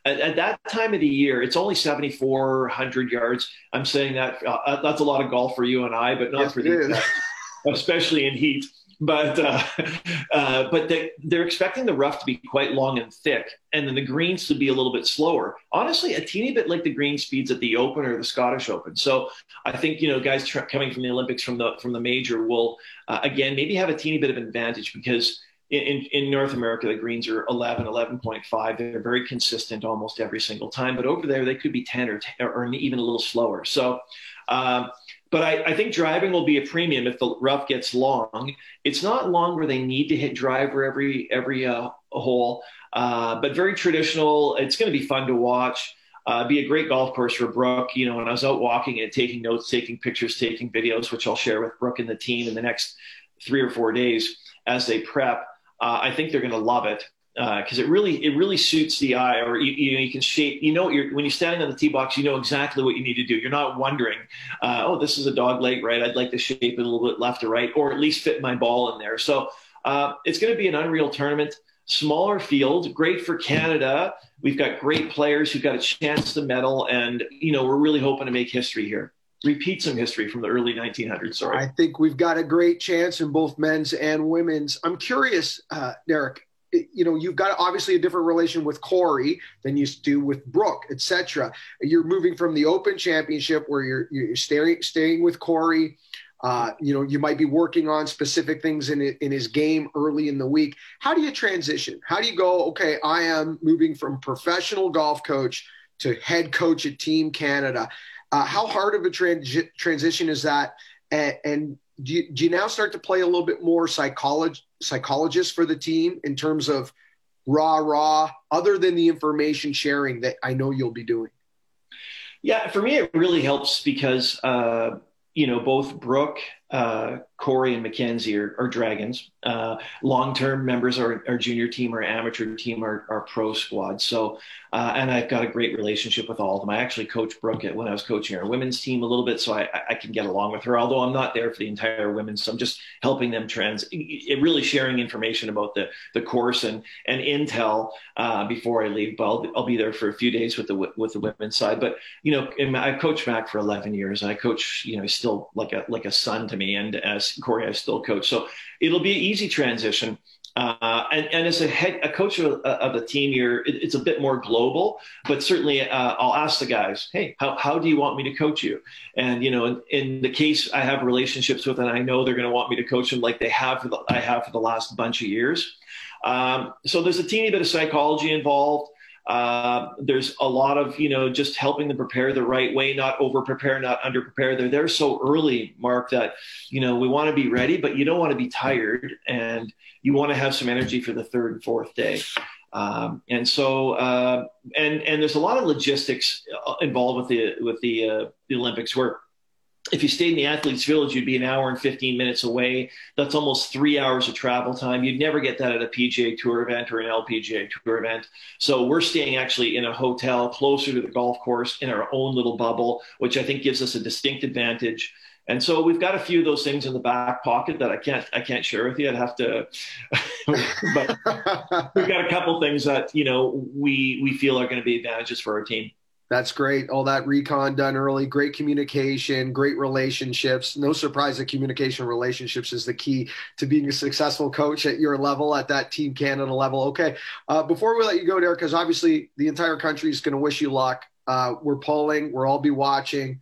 At, at that time of the year, it's only 7,400 yards. I'm saying that uh, that's a lot of golf for you and I, but not yes, for these especially in heat but uh, uh, but they, they're expecting the rough to be quite long and thick, and then the greens to be a little bit slower. Honestly, a teeny bit like the green speeds at the Open or the Scottish Open. So I think you know guys coming from the Olympics from the from the major will uh, again maybe have a teeny bit of advantage because. In, in, North America, the greens are 11, 11.5. They're very consistent almost every single time. But over there, they could be 10 or, 10 or even a little slower. So, um, but I, I, think driving will be a premium if the rough gets long. It's not long where they need to hit driver every every uh, hole, uh, but very traditional. It's going to be fun to watch. Uh, be a great golf course for Brooke. You know, when I was out walking and taking notes, taking pictures, taking videos, which I'll share with Brooke and the team in the next three or four days as they prep. Uh, I think they're going to love it because uh, it really it really suits the eye, or you, you, know you can shape. You know when you're standing on the tee box, you know exactly what you need to do. You're not wondering, uh, oh, this is a dog leg, right? I'd like to shape it a little bit left or right, or at least fit my ball in there. So uh, it's going to be an unreal tournament. Smaller field, great for Canada. We've got great players who've got a chance to medal, and you know we're really hoping to make history here repeat some history from the early 1900s. Sorry. I think we've got a great chance in both men's and women's. I'm curious, uh, Derek, you know you've got obviously a different relation with Corey than you do with Brooke, etc. You're moving from the Open Championship where you're you're staying staying with Corey. Uh, you know you might be working on specific things in in his game early in the week. How do you transition? How do you go? Okay, I am moving from professional golf coach to head coach at Team Canada. Uh, how hard of a trans- transition is that? And, and do you, do you now start to play a little bit more psychologist psychologist for the team in terms of raw raw other than the information sharing that I know you'll be doing? Yeah, for me it really helps because uh, you know both Brooke uh, Corey and Mackenzie are, are Dragons. Uh, long-term members are our junior team, our amateur team, our, our pro squad. So, uh, and I've got a great relationship with all of them. I actually coached Brooke at, when I was coaching our women's team a little bit, so I, I can get along with her. Although I'm not there for the entire women's, so I'm just helping them trans, really sharing information about the the course and and intel uh, before I leave. But I'll, I'll be there for a few days with the with the women's side. But you know, I've coached Mac for 11 years, and I coach you know still like a like a son to me. And Corey, I still coach. So it'll be an easy transition. Uh, and, and, as a head, a coach of, of the team here, it, it's a bit more global, but certainly uh, I'll ask the guys, Hey, how, how do you want me to coach you? And, you know, in, in the case I have relationships with, and I know they're going to want me to coach them like they have, for the, I have for the last bunch of years. Um, so there's a teeny bit of psychology involved. Uh, there's a lot of you know just helping them prepare the right way, not over prepare, not under prepare. They're there so early, Mark, that you know we want to be ready, but you don't want to be tired, and you want to have some energy for the third and fourth day. Um, and so, uh, and and there's a lot of logistics uh, involved with the with the uh, the Olympics where if you stayed in the athletes village you'd be an hour and 15 minutes away that's almost three hours of travel time you'd never get that at a pga tour event or an lpga tour event so we're staying actually in a hotel closer to the golf course in our own little bubble which i think gives us a distinct advantage and so we've got a few of those things in the back pocket that I can't I can't share with you. I'd have to, but we've got a couple things that you know we we feel are going to be advantages for our team. That's great. All that recon done early, great communication, great relationships. No surprise that communication relationships is the key to being a successful coach at your level, at that Team Canada level. Okay. Uh, before we let you go, Derek, because obviously the entire country is going to wish you luck. Uh, we're polling. We'll all be watching.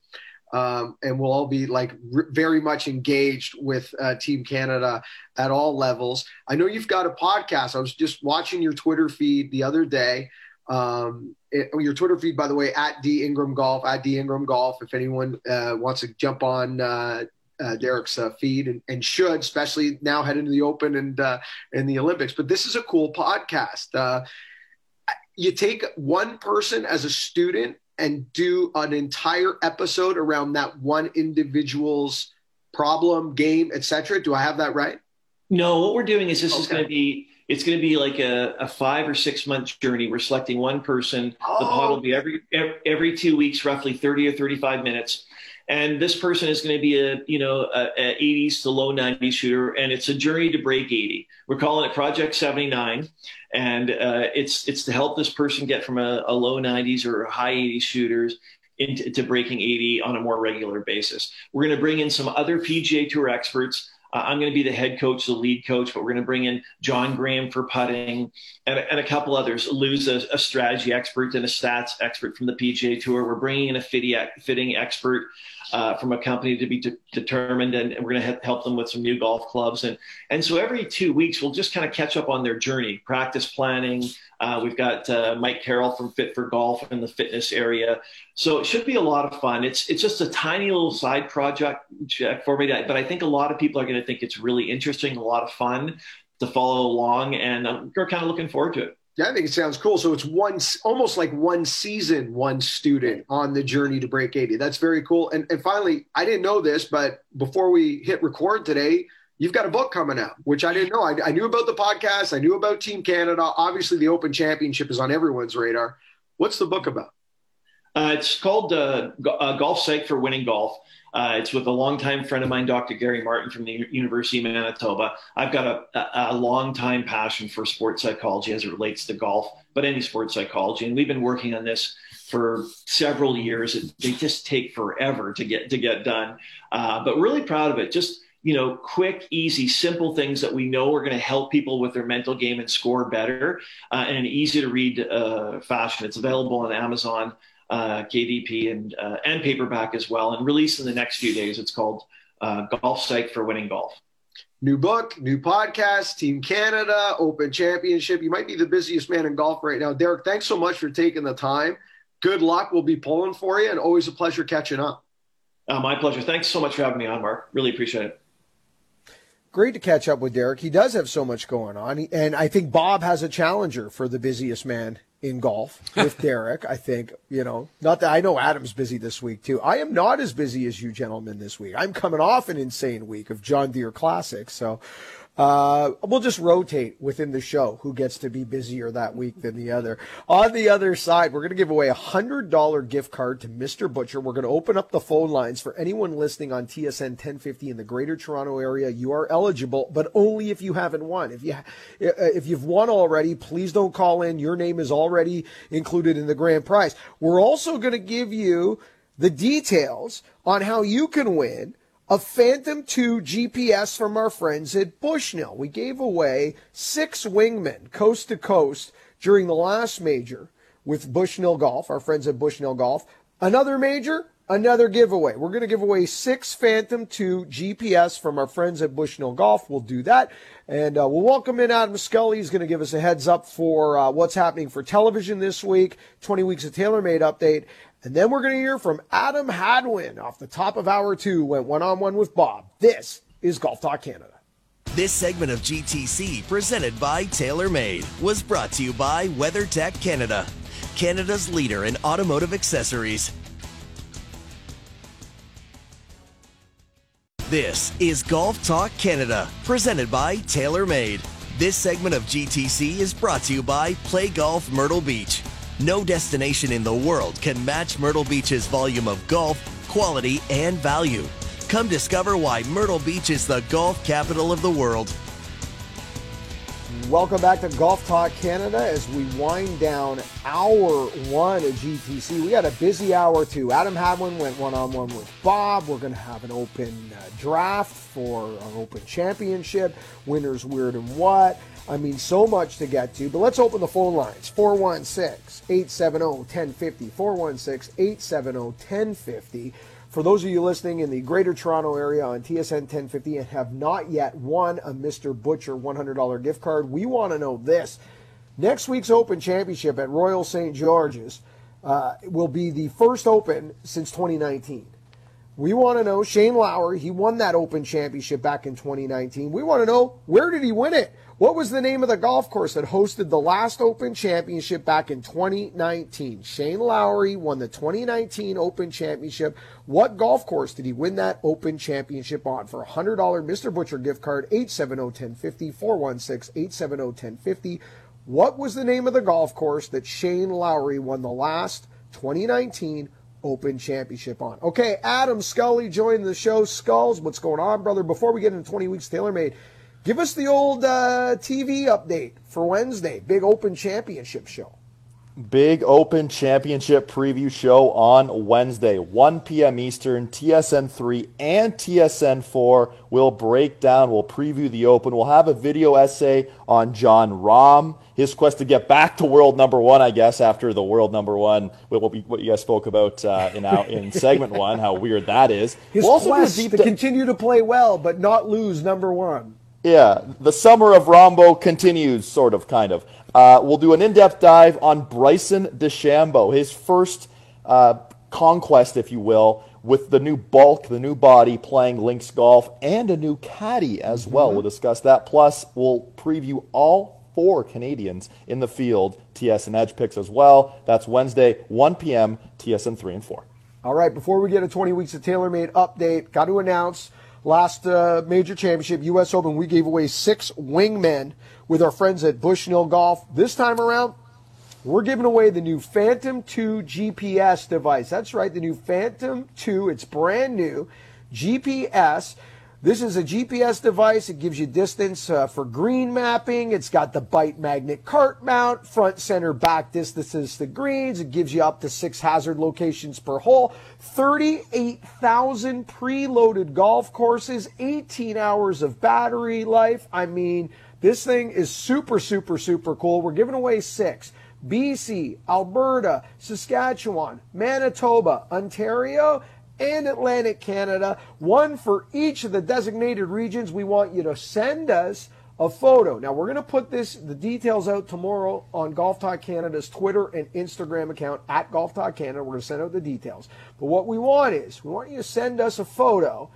Um, and we'll all be like r- very much engaged with uh, Team Canada at all levels. I know you've got a podcast. I was just watching your Twitter feed the other day. Um, it, your Twitter feed, by the way, at D Ingram Golf, at D Ingram Golf. If anyone uh, wants to jump on uh, uh, Derek's uh, feed and, and, should, especially now heading to the Open and uh, and the Olympics. But this is a cool podcast. Uh, you take one person as a student and do an entire episode around that one individual's problem, game, etc. Do I have that right? No, what we're doing is this okay. is going to be it's going to be like a, a, five or six month journey. We're selecting one person. Oh. The pod will be every every two weeks, roughly thirty or thirty five minutes. And this person is going to be a you know a, a 80s to low 90s shooter, and it's a journey to break 80. We're calling it Project 79, and uh, it's it's to help this person get from a, a low 90s or a high 80s shooters into breaking 80 on a more regular basis. We're going to bring in some other PGA Tour experts uh, I'm going to be the head coach, the lead coach, but we're going to bring in John Graham for putting and, and a couple others. Lou's a, a, strategy expert and a stats expert from the PGA Tour. We're bringing in a fitting expert uh, from a company to be de- determined, and, we're going to help them with some new golf clubs. And and so every two weeks, we'll just kind of catch up on their journey, practice planning. Uh, we've got uh, Mike Carroll from Fit for Golf in the fitness area, so it should be a lot of fun. It's it's just a tiny little side project for me, but I think a lot of people are going to think it's really interesting, a lot of fun to follow along, and we're kind of looking forward to it. Yeah, I think it sounds cool. So it's one, almost like one season, one student on the journey to break 80. That's very cool. And, and finally, I didn't know this, but before we hit record today, you've got a book coming out, which I didn't know. I, I knew about the podcast. I knew about Team Canada. Obviously, the Open Championship is on everyone's radar. What's the book about? Uh, it's called uh, uh, Golf Psych for Winning Golf. Uh, it's with a longtime friend of mine, Dr. Gary Martin from the University of Manitoba. I've got a, a, a long time passion for sports psychology as it relates to golf, but any sports psychology. And we've been working on this for several years. They just take forever to get to get done, uh, but really proud of it. Just you know, quick, easy, simple things that we know are going to help people with their mental game and score better uh, in an easy to read uh, fashion. It's available on Amazon uh, KDP and uh, and paperback as well, and released in the next few days. It's called uh, Golf Psych for Winning Golf. New book, new podcast, Team Canada, Open Championship. You might be the busiest man in golf right now. Derek, thanks so much for taking the time. Good luck. We'll be pulling for you, and always a pleasure catching up. Uh, my pleasure. Thanks so much for having me on, Mark. Really appreciate it great to catch up with Derek. He does have so much going on, and I think Bob has a challenger for the busiest man in golf with Derek. I think, you know, not that I know Adam's busy this week too. I am not as busy as you gentlemen this week. I'm coming off an insane week of John Deere Classic. So uh, we'll just rotate within the show who gets to be busier that week than the other. On the other side, we're going to give away a hundred dollar gift card to Mr. Butcher. We're going to open up the phone lines for anyone listening on TSN 1050 in the Greater Toronto area. You are eligible, but only if you haven't won. If you if you've won already, please don't call in. Your name is already included in the grand prize. We're also going to give you the details on how you can win a Phantom 2 GPS from our friends at Bushnell. We gave away six wingmen coast to coast during the last major with Bushnell Golf, our friends at Bushnell Golf. Another major, another giveaway. We're going to give away six Phantom 2 GPS from our friends at Bushnell Golf. We'll do that. And uh, we'll welcome in Adam Scully. He's going to give us a heads up for uh, what's happening for television this week, 20 weeks of TaylorMade update. And then we're going to hear from Adam Hadwin off the top of hour two, went one on one with Bob. This is Golf Talk Canada. This segment of GTC, presented by TaylorMade, was brought to you by WeatherTech Canada, Canada's leader in automotive accessories. This is Golf Talk Canada, presented by TaylorMade. This segment of GTC is brought to you by Play Golf Myrtle Beach. No destination in the world can match Myrtle Beach's volume of golf, quality, and value. Come discover why Myrtle Beach is the golf capital of the world. Welcome back to Golf Talk Canada as we wind down hour one of GTC. We had a busy hour too. Adam Hadwin went one on one with Bob. We're going to have an open uh, draft for an open championship. Winners, weird, and what. I mean, so much to get to. But let's open the phone lines 416 870 1050. 416 870 1050. For those of you listening in the Greater Toronto area on TSN 1050 and have not yet won a Mr. Butcher $100 gift card, we want to know this. Next week's Open Championship at Royal St. George's uh, will be the first Open since 2019. We want to know Shane Lowry, he won that Open Championship back in 2019. We want to know where did he win it? What was the name of the golf course that hosted the last Open Championship back in 2019? Shane Lowry won the 2019 Open Championship. What golf course did he win that Open Championship on? For a $100 Mr. Butcher gift card, 870-1050, 416-870-1050. What was the name of the golf course that Shane Lowry won the last 2019 Open Championship on? Okay, Adam Scully joined the show. Skulls, what's going on, brother? Before we get into 20 weeks TaylorMade, Give us the old uh, TV update for Wednesday, big Open Championship show. Big Open Championship preview show on Wednesday, 1 p.m. Eastern, TSN 3 and TSN 4. We'll break down, we'll preview the Open. We'll have a video essay on Jon Rahm, his quest to get back to world number one, I guess, after the world number one, what, what you guys spoke about uh, in, in segment one, how weird that is. His we'll quest to continue to play well, but not lose number one. Yeah, the summer of Rahmbo continues, sort of, kind of. Uh, we'll do an in-depth dive on Bryson DeChambeau, his first uh, conquest, if you will, with the new bulk, the new body, playing links golf, and a new caddy as mm-hmm. well. We'll discuss that. Plus, we'll preview all four Canadians in the field, TSN Edge picks as well. That's Wednesday, 1 p.m., TSN 3 and 4. All right, before we get a 20 weeks of TaylorMade update, got to announce – Last uh, major championship, U.S. Open, we gave away six wingmen with our friends at Bushnell Golf. This time around, we're giving away the new Phantom 2 GPS device. That's right, the new Phantom 2. It's brand new. GPS. This is a GPS device. It gives you distance uh, for green mapping. It's got the bite magnet cart mount, front, center, back distances to greens. It gives you up to six hazard locations per hole, 38,000 preloaded golf courses, 18 hours of battery life. I mean, this thing is super, super, super cool. We're giving away six. BC, Alberta, Saskatchewan, Manitoba, Ontario, and Atlantic Canada, one for each of the designated regions. We want you to send us a photo. Now we're going to put this the details out tomorrow on Golf Talk Canada's Twitter and Instagram account at Golf Talk Canada. We're going to send out the details. But what we want is we want you to send us a photo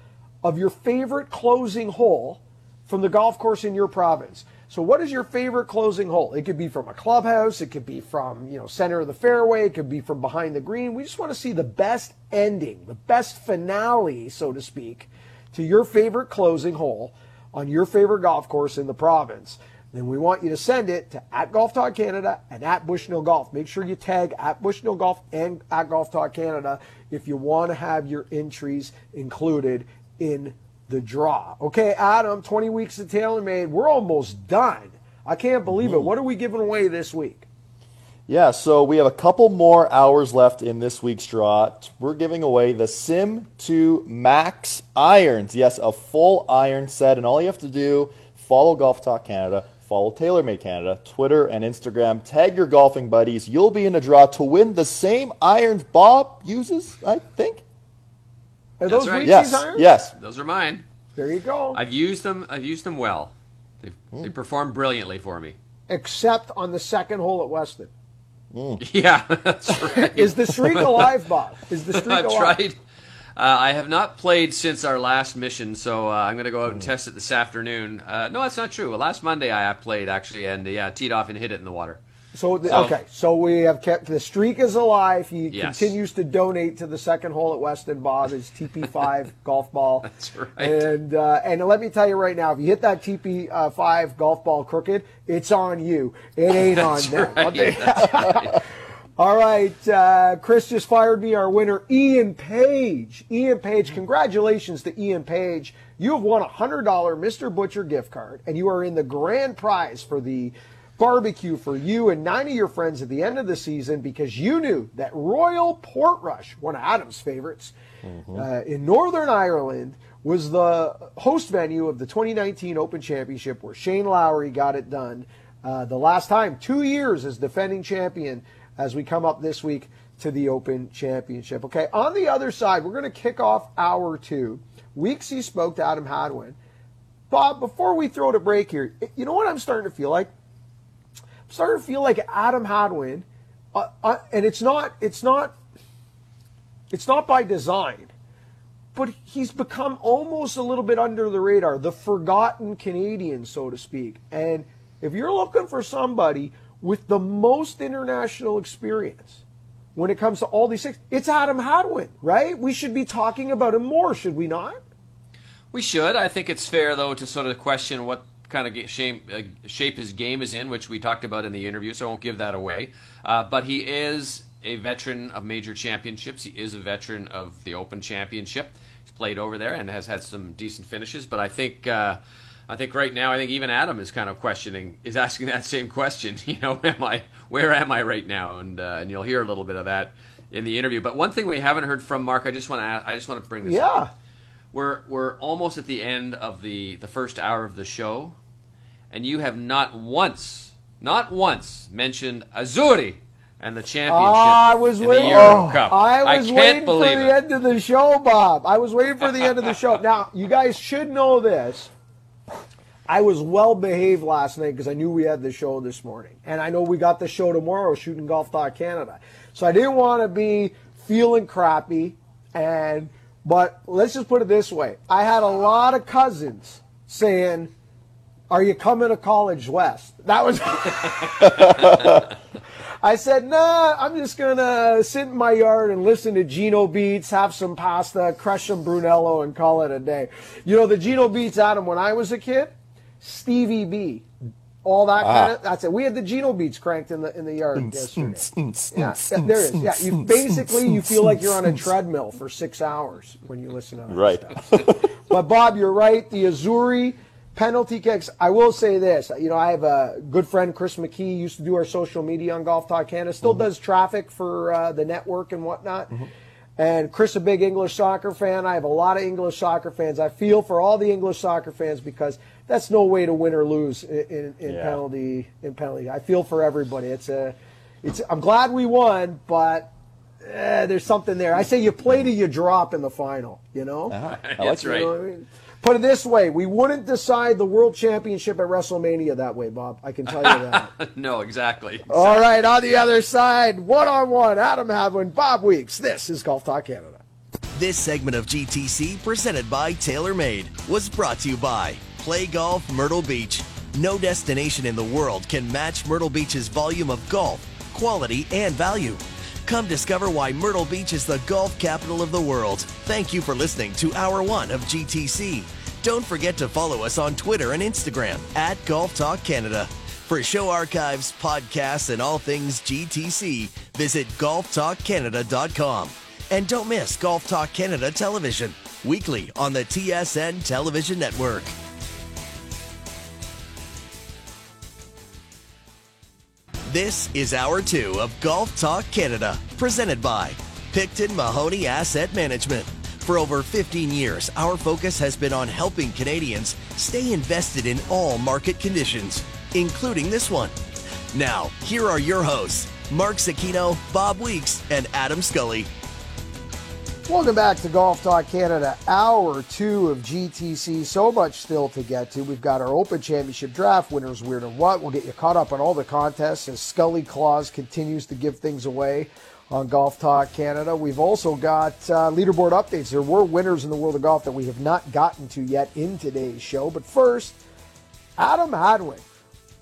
of your favorite closing hole from the golf course in your province. So what is your favorite closing hole? It could be from a clubhouse, it could be from, you know, center of the fairway, it could be from behind the green. We just want to see the best ending, the best finale, so to speak, to your favorite closing hole on your favorite golf course in the province. Then we want you to send it to at Golf Talk Canada and at Bushnell Golf. Make sure you tag at Bushnell Golf and at Golf Talk Canada if you want to have your entries included in the draw. Okay, Adam, 20 weeks of TaylorMade. We're almost done. I can't believe it. What are we giving away this week? Yeah, so we have a couple more hours left in this week's draw. We're giving away the Sim 2 Max irons. Yes, a full iron set. And all you have to do, follow Golf Talk Canada, follow TaylorMade Canada, Twitter and Instagram, tag your golfing buddies. You'll be in a draw to win the same irons Bob uses, I think. Are those right. yes. irons? Yes. Those are mine. There you go. I've used them. I've used them well. They've, mm. They performed brilliantly for me. Except on the second hole at Weston. Mm. Yeah, that's right. Is the streak alive, Bob? Is the streak I've alive? tried. Uh, I have not played since our last mission, so uh, I'm going to go out and mm. test it this afternoon. Uh, no, that's not true. Last Monday I played actually, and yeah, teed off and hit it in the water. So, the, so, okay, so we have kept the streak is alive. He yes. continues to donate to the second hole at Weston Bob his TP5 golf ball. That's right. And uh, and let me tell you right now, if you hit that TP5 uh, golf ball crooked, it's on you. It ain't on them. Right. Right. All right, uh, Chris just fired me our winner, Ian Page. Ian Page, congratulations to Ian Page. You have won a $100 Mr. Butcher gift card, and you are in the grand prize for the barbecue for you and nine of your friends at the end of the season because you knew that Royal Portrush, one of Adam's favorites, mm-hmm. uh, in Northern Ireland, was the host venue of the 2019 Open Championship where Shane Lowry got it done. Uh, the last time, two years as defending champion as we come up this week to the Open Championship. Okay, on the other side, we're going to kick off hour two. Weeksy spoke to Adam Hadwin. Bob, before we throw to break here, you know what I'm starting to feel like? Starting to feel like Adam Hadwin, uh, uh, and it's not, it's not, it's not by design but he's become almost a little bit under the radar, the forgotten Canadian, so to speak. And if you're looking for somebody with the most international experience when it comes to all these things, it's Adam Hadwin, right? We should be talking about him more, should we not? We should. I think it's fair, though, to sort of question what kind of shape, uh, shape his game is in, which we talked about in the interview, so I won't give that away. Uh, but he is a veteran of major championships. He is a veteran of the Open Championship. He's played over there and has had some decent finishes. But I think uh, I think right now, I think even Adam is kind of questioning, is asking that same question. You know, am I where am I right now? And uh, and you'll hear a little bit of that in the interview. But one thing we haven't heard from Mark, I just want to I just want to bring this up. yeah. up. We're we're almost at the end of the the first hour of the show, and you have not once, not once mentioned Azzurri and the championship. I was waiting. Oh, I was I waiting for it. the end of the show, Bob. I was waiting for the end of the show. Now, you guys should know this. I was well behaved last night because I knew we had the show this morning, and I know we got the show tomorrow, shooting golf talk Canada. So I didn't want to be feeling crappy, and but let's just put it this way: I had a lot of cousins saying, "Are you coming to College West?" That was. I said, nah, I'm just going to sit in my yard and listen to Gino Beats, have some pasta, crush some Brunello, and call it a day. You know, the Gino Beats, Adam, when I was a kid, Stevie B, all that ah. kind of, that's it. We had the Gino Beats cranked in the in the yard yesterday. yeah, there is. Yeah, you basically you feel like you're on a treadmill for six hours when you listen to that right. stuff. but Bob, you're right. The Azzurri penalty kicks. I will say this. You know, I have a good friend, Chris McKee, used to do our social media on Golf Talk Canada. Still mm-hmm. does traffic for uh, the network and whatnot. Mm-hmm. And Chris, a big English soccer fan. I have a lot of English soccer fans. I feel for all the English soccer fans because that's no way to win or lose in, in, in yeah. penalty. In penalty, I feel for everybody. It's a, it's. I'm glad we won, but eh, there's something there. I say you play till you drop in the final. You know, uh-huh. that's right. You know I mean? Put it this way, we wouldn't decide the world championship at WrestleMania that way, Bob. I can tell you that. no, exactly, exactly. All right, on the other side, one on one, Adam Hadwin, Bob Weeks. This is Golf Talk Canada. This segment of GTC, presented by TaylorMade, was brought to you by Play Golf Myrtle Beach. No destination in the world can match Myrtle Beach's volume of golf, quality, and value. Come discover why Myrtle Beach is the golf capital of the world. Thank you for listening to Hour 1 of GTC. Don't forget to follow us on Twitter and Instagram at Golf Talk Canada. For show archives, podcasts, and all things GTC, visit golftalkcanada.com. And don't miss Golf Talk Canada television, weekly on the TSN television network. This is Hour 2 of Golf Talk Canada, presented by Picton Mahoney Asset Management. For over 15 years, our focus has been on helping Canadians stay invested in all market conditions, including this one. Now, here are your hosts, Mark Zecchino, Bob Weeks, and Adam Scully. Welcome back to Golf Talk Canada, hour two of GTC. So much still to get to. We've got our Open Championship draft, winners, weird, and what. We'll get you caught up on all the contests as Scully Claus continues to give things away on Golf Talk Canada. We've also got uh, leaderboard updates. There were winners in the world of golf that we have not gotten to yet in today's show. But first, Adam Hadwin.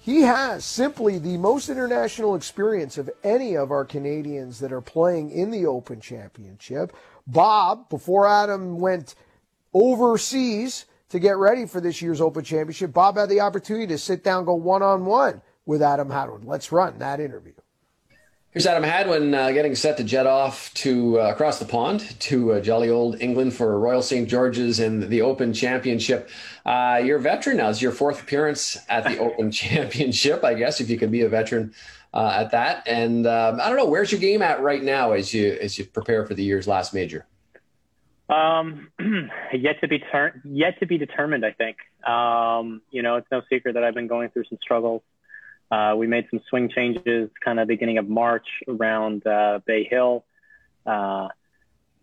He has simply the most international experience of any of our Canadians that are playing in the Open Championship. Bob, before Adam went overseas to get ready for this year's Open Championship, Bob had the opportunity to sit down, go one on one with Adam Hadwin. Let's run that interview. Here's Adam Hadwin uh, getting set to jet off to uh, across the pond to uh, jolly old England for Royal St. George's and the Open Championship. Uh, you're a veteran now. It's your fourth appearance at the Open Championship, I guess, if you can be a veteran uh, at that. And um, I don't know, where's your game at right now as you as you prepare for the year's last major? Um, yet to be ter- yet to be determined. I think. Um, you know, it's no secret that I've been going through some struggles. Uh, we made some swing changes kind of beginning of March around uh, Bay Hill. Uh,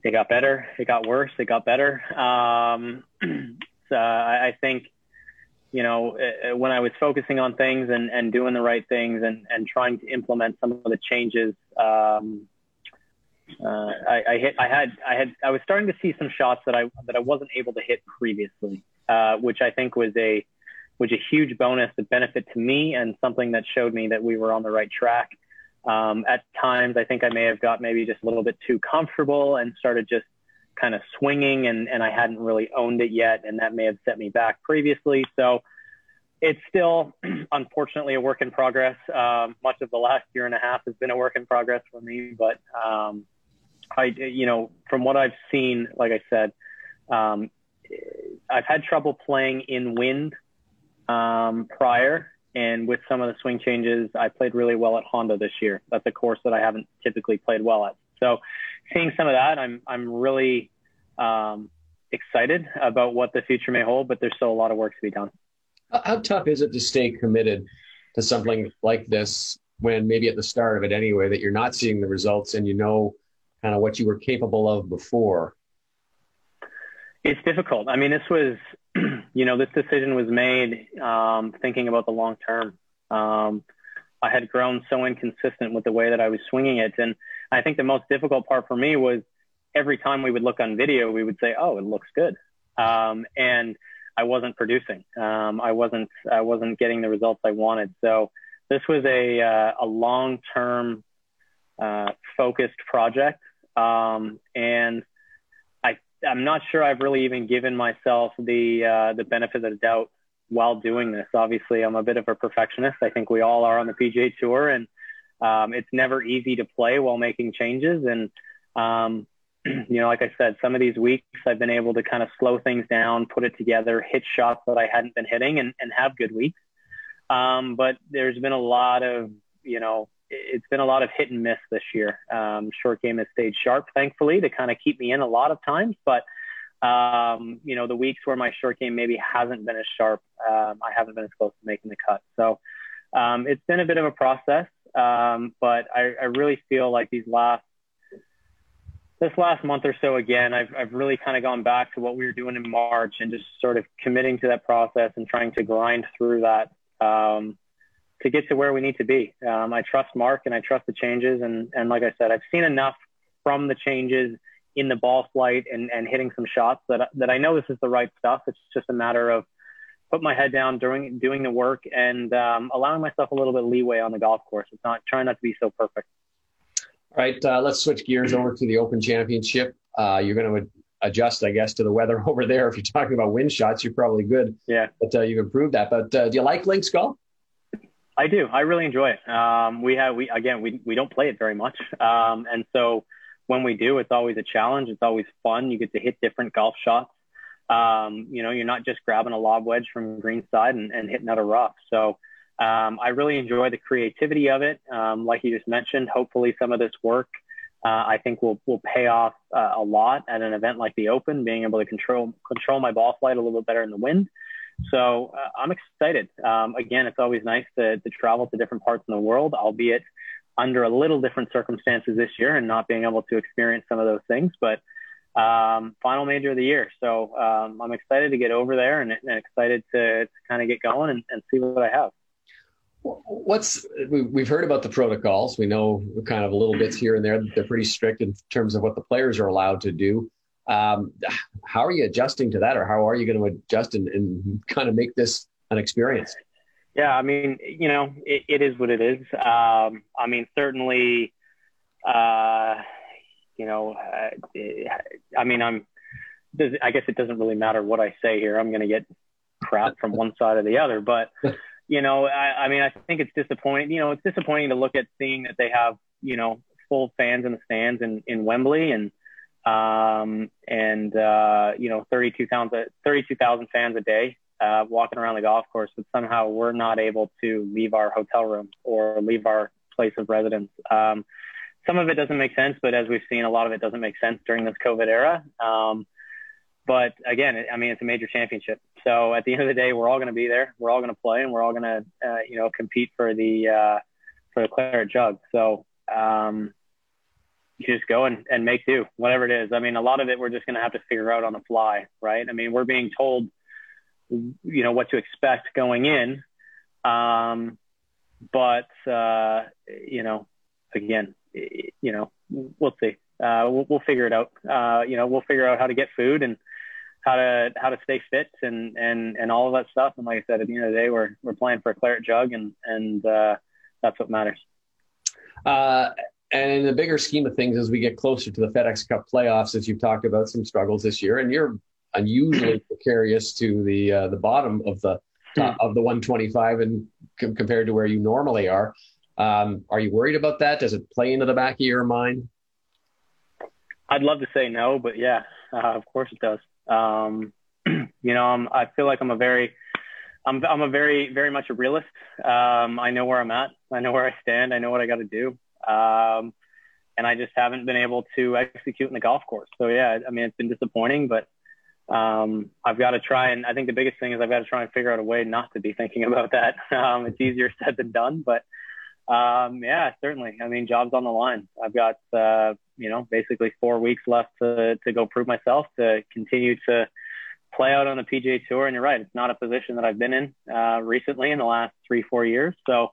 it got better. It got worse. It got better. Um, so I, I think, you know, uh, uh, when I was focusing on things and, and doing the right things and, and trying to implement some of the changes, um, uh, I, I, hit, I had, I had, I was starting to see some shots that I, that I wasn't able to hit previously, uh, which I think was a, was a huge bonus, a benefit to me, and something that showed me that we were on the right track. Um, at times, I think I may have got maybe just a little bit too comfortable and started just kind of swinging, and, and I hadn't really owned it yet, and that may have set me back previously. So it's still, unfortunately, a work in progress. Um, much of the last year and a half has been a work in progress for me, but um, I, you know, from what I've seen, like I said, um, I've had trouble playing in wind um, prior. And with some of the swing changes, I played really well at Honda this year. That's a course that I haven't typically played well at. So seeing some of that, I'm, I'm really um, excited about what the future may hold, but there's still a lot of work to be done. How tough is it to stay committed to something like this when maybe at the start of it anyway, that you're not seeing the results and you know kind of what you were capable of before? It's difficult. I mean, this was you know, this decision was made um, thinking about the long term. Um, I had grown so inconsistent with the way that I was swinging it. And I think the most difficult part for me was every time we would look on video, we would say, oh, it looks good. Um, and I wasn't producing. Um, I wasn't, I wasn't getting the results I wanted. So this was a, uh, a long-term uh, focused project. Um, and I I'm not sure I've really even given myself the uh, the benefit of the doubt while doing this. Obviously, I'm a bit of a perfectionist. I think we all are on the PGA Tour, and um, it's never easy to play while making changes. And um, you know, like I said, some of these weeks I've been able to kind of slow things down, put it together, hit shots that I hadn't been hitting, and, and have good weeks. Um, but there's been a lot of you know it's been a lot of hit and miss this year. Um, short game has stayed sharp, thankfully, to kind of keep me in a lot of times. But um, you know, the weeks where my short game maybe hasn't been as sharp, um, I haven't been as close to making the cut. So um, it's been a bit of a process, um, but I, I really feel like these last this last month or so again, I've, I've really kind of gone back to what we were doing in March and just sort of committing to that process and trying to grind through that. Um, to get to where we need to be. Um, I trust Mark and I trust the changes. And, and like I said, I've seen enough from the changes in the ball flight and, and hitting some shots that, that I know this is the right stuff. It's just a matter of put my head down doing, doing the work and um, allowing myself a little bit of leeway on the golf course. It's not trying not to be so perfect. All right, uh, let's switch gears over to the Open Championship. Uh, you're going to adjust, I guess, to the weather over there. If you're talking about wind shots, you're probably good. Yeah. But uh, you've improved that. But uh, do you like links golf? I do. I really enjoy it. Um, we have, we, again, we, we don't play it very much. Um, and so when we do, it's always a challenge. It's always fun. You get to hit different golf shots. Um, you know, you're not just grabbing a lob wedge from green side and, and hitting out a rough. So, um, I really enjoy the creativity of it. Um, like you just mentioned, hopefully some of this work, uh, I think will, will pay off uh, a lot at an event like the Open, being able to control, control my ball flight a little bit better in the wind. So uh, I'm excited. Um, again, it's always nice to, to travel to different parts of the world, albeit under a little different circumstances this year and not being able to experience some of those things. But um, final major of the year. So um, I'm excited to get over there and, and excited to, to kind of get going and, and, see what I have. What's we've heard about the protocols. We know kind of a little bits here and there. They're pretty strict in terms of what the players are allowed to do. Um, how are you adjusting to that, or how are you going to adjust and, and, kind of make this an experience? Yeah, I mean, you know, it, it is what it is. Um, I mean, certainly, uh, you know, uh, I mean, I'm. I guess it doesn't really matter what I say here. I'm going to get crap from one side or the other, but you know, I, I mean, I think it's disappointing. You know, it's disappointing to look at seeing that they have you know full fans in the stands in, in Wembley and um, and uh, you know 32,000 32, fans a day uh, walking around the golf course, but somehow we're not able to leave our hotel room or leave our place of residence. Um, some of it doesn't make sense, but as we've seen, a lot of it doesn't make sense during this COVID era. Um, but again, I mean, it's a major championship. So at the end of the day, we're all going to be there. We're all going to play, and we're all going to, uh, you know, compete for the uh, for the claret jug. So um, you just go and, and make do, whatever it is. I mean, a lot of it we're just going to have to figure out on the fly, right? I mean, we're being told, you know, what to expect going in, um, but uh, you know, again, you know, we'll see. Uh, we'll, we'll figure it out. Uh, you know, we'll figure out how to get food and how to how to stay fit and and and all of that stuff. And like I said, at the end of the day, we're we're playing for a claret jug, and and uh, that's what matters. Uh, and in the bigger scheme of things, as we get closer to the FedEx Cup playoffs, as you've talked about some struggles this year, and you're unusually precarious to the uh, the bottom of the top of the 125, and com- compared to where you normally are. Um, are you worried about that? Does it play into the back of your mind? I'd love to say no, but yeah, uh, of course it does. Um, you know, I'm, I feel like I'm a very, I'm, I'm a very, very much a realist. Um, I know where I'm at. I know where I stand. I know what I got to do. Um, and I just haven't been able to execute in the golf course. So yeah, I mean, it's been disappointing, but um, I've got to try and I think the biggest thing is I've got to try and figure out a way not to be thinking about that. Um, it's easier said than done, but um, yeah, certainly. I mean, job's on the line. I've got, uh, you know, basically four weeks left to, to go prove myself, to continue to play out on the PGA Tour. And you're right, it's not a position that I've been in uh, recently in the last three, four years. So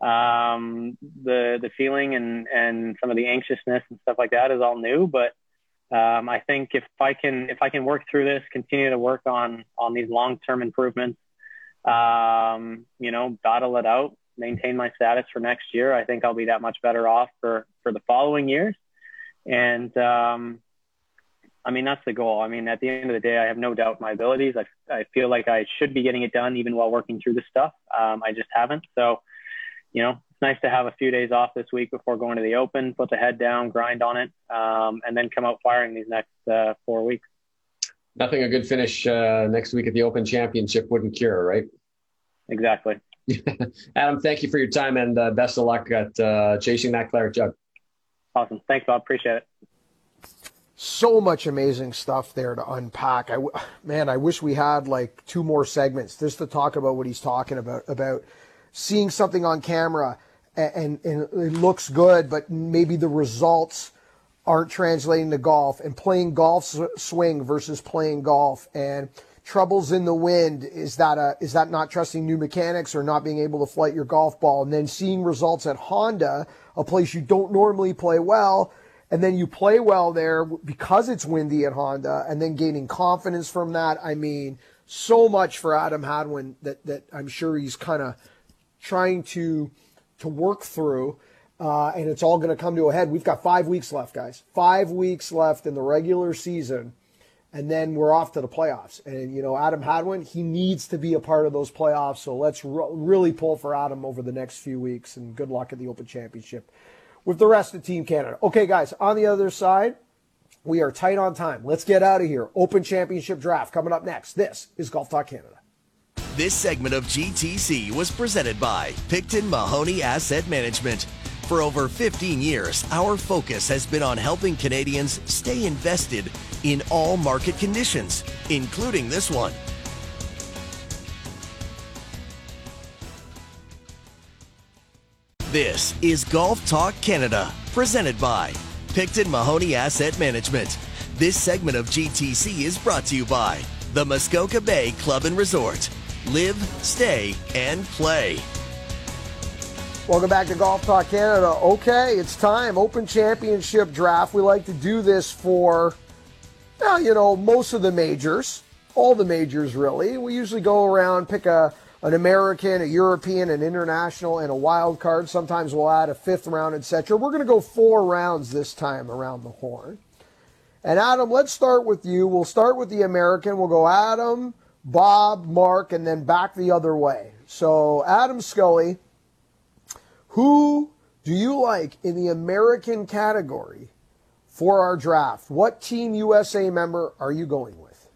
um, the the feeling and and some of the anxiousness and stuff like that is all new. But um, I think if I can if I can work through this, continue to work on on these long term improvements, um, you know, battle it out, maintain my status for next year, I think I'll be that much better off for for the following years. And um, I mean, that's the goal. I mean, at the end of the day, I have no doubt in my abilities. I, I feel like I should be getting it done even while working through this stuff. Um, I just haven't. So, you know, it's nice to have a few days off this week before going to the Open, put the head down, grind on it, um, and then come out firing these next uh, four weeks. Nothing a good finish uh, next week at the Open Championship wouldn't cure, right? Exactly. Adam, thank you for your time and uh, best of luck at uh, chasing that claret jug. Awesome. Thanks, Bob. Appreciate it. So much amazing stuff there to unpack. I, man, I wish we had like two more segments just to talk about what he's talking about, about seeing something on camera and, and it looks good, but maybe the results aren't translating to golf and playing golf swing versus playing golf and troubles in the wind is that a is that not trusting new mechanics or not being able to flight your golf ball? And then seeing results at Honda a place you don't normally play well and then you play well there because it's windy at Honda and then gaining confidence from that. I mean so much for Adam Hadwin that that I'm sure he's kind of trying to to work through uh, and it's all going to come to a head. We've got 5 weeks left guys. 5 weeks left in the regular season and then we're off to the playoffs. And you know, Adam Hadwin, he needs to be a part of those playoffs. So let's re- really pull for Adam over the next few weeks. And good luck at the Open Championship with the rest of Team Canada. Okay, guys, on the other side, we are tight on time. Let's get out of here. Open Championship draft coming up next. This is Golf Talk Canada. This segment of GTC was presented by Picton Mahoney Asset Management. For over 15 years, our focus has been on helping Canadians stay invested in all market conditions, including this one. This is Golf Talk Canada, presented by Picton Mahoney Asset Management. This segment of GTC is brought to you by the Muskoka Bay Club and Resort. Live, stay, and play. Welcome back to Golf Talk Canada. Okay, it's time. Open Championship draft. We like to do this for well, you know, most of the majors, all the majors really. We usually go around, pick a an American, a European, an international, and a wild card. Sometimes we'll add a fifth round, etc. We're going to go four rounds this time around the horn. And Adam, let's start with you. We'll start with the American. We'll go Adam, Bob, Mark, and then back the other way. So, Adam Scully, who do you like in the American category for our draft. What Team USA member are you going with?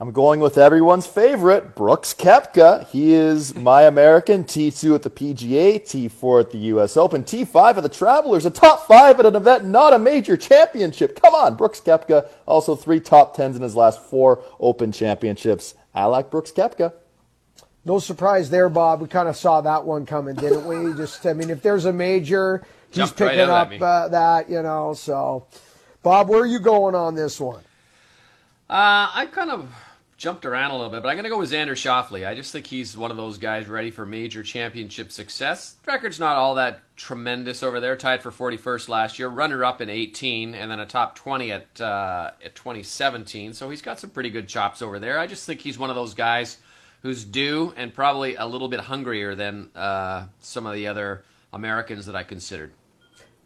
I'm going with everyone's favorite, Brooks Koepka. He is my American, T2 at the PGA, T4 at the US Open, T5 at the Travelers, a top five at an event, not a major championship. Come on, Brooks Koepka. Also three top tens in his last four Open championships. I like Brooks Koepka. No surprise there, Bob. We kind of saw that one coming, didn't we? Just, I mean, if there's a major, he's Jumped picking out up uh, that, you know. So, Bob, where are you going on this one? Uh, I kind of jumped around a little bit, but I'm going to go with Xander Schauffele. I just think he's one of those guys ready for major championship success. Record's not all that tremendous over there. Tied for 41st last year, runner up in 18, and then a top 20 at uh, at 2017. So he's got some pretty good chops over there. I just think he's one of those guys who's due and probably a little bit hungrier than uh, some of the other Americans that I considered.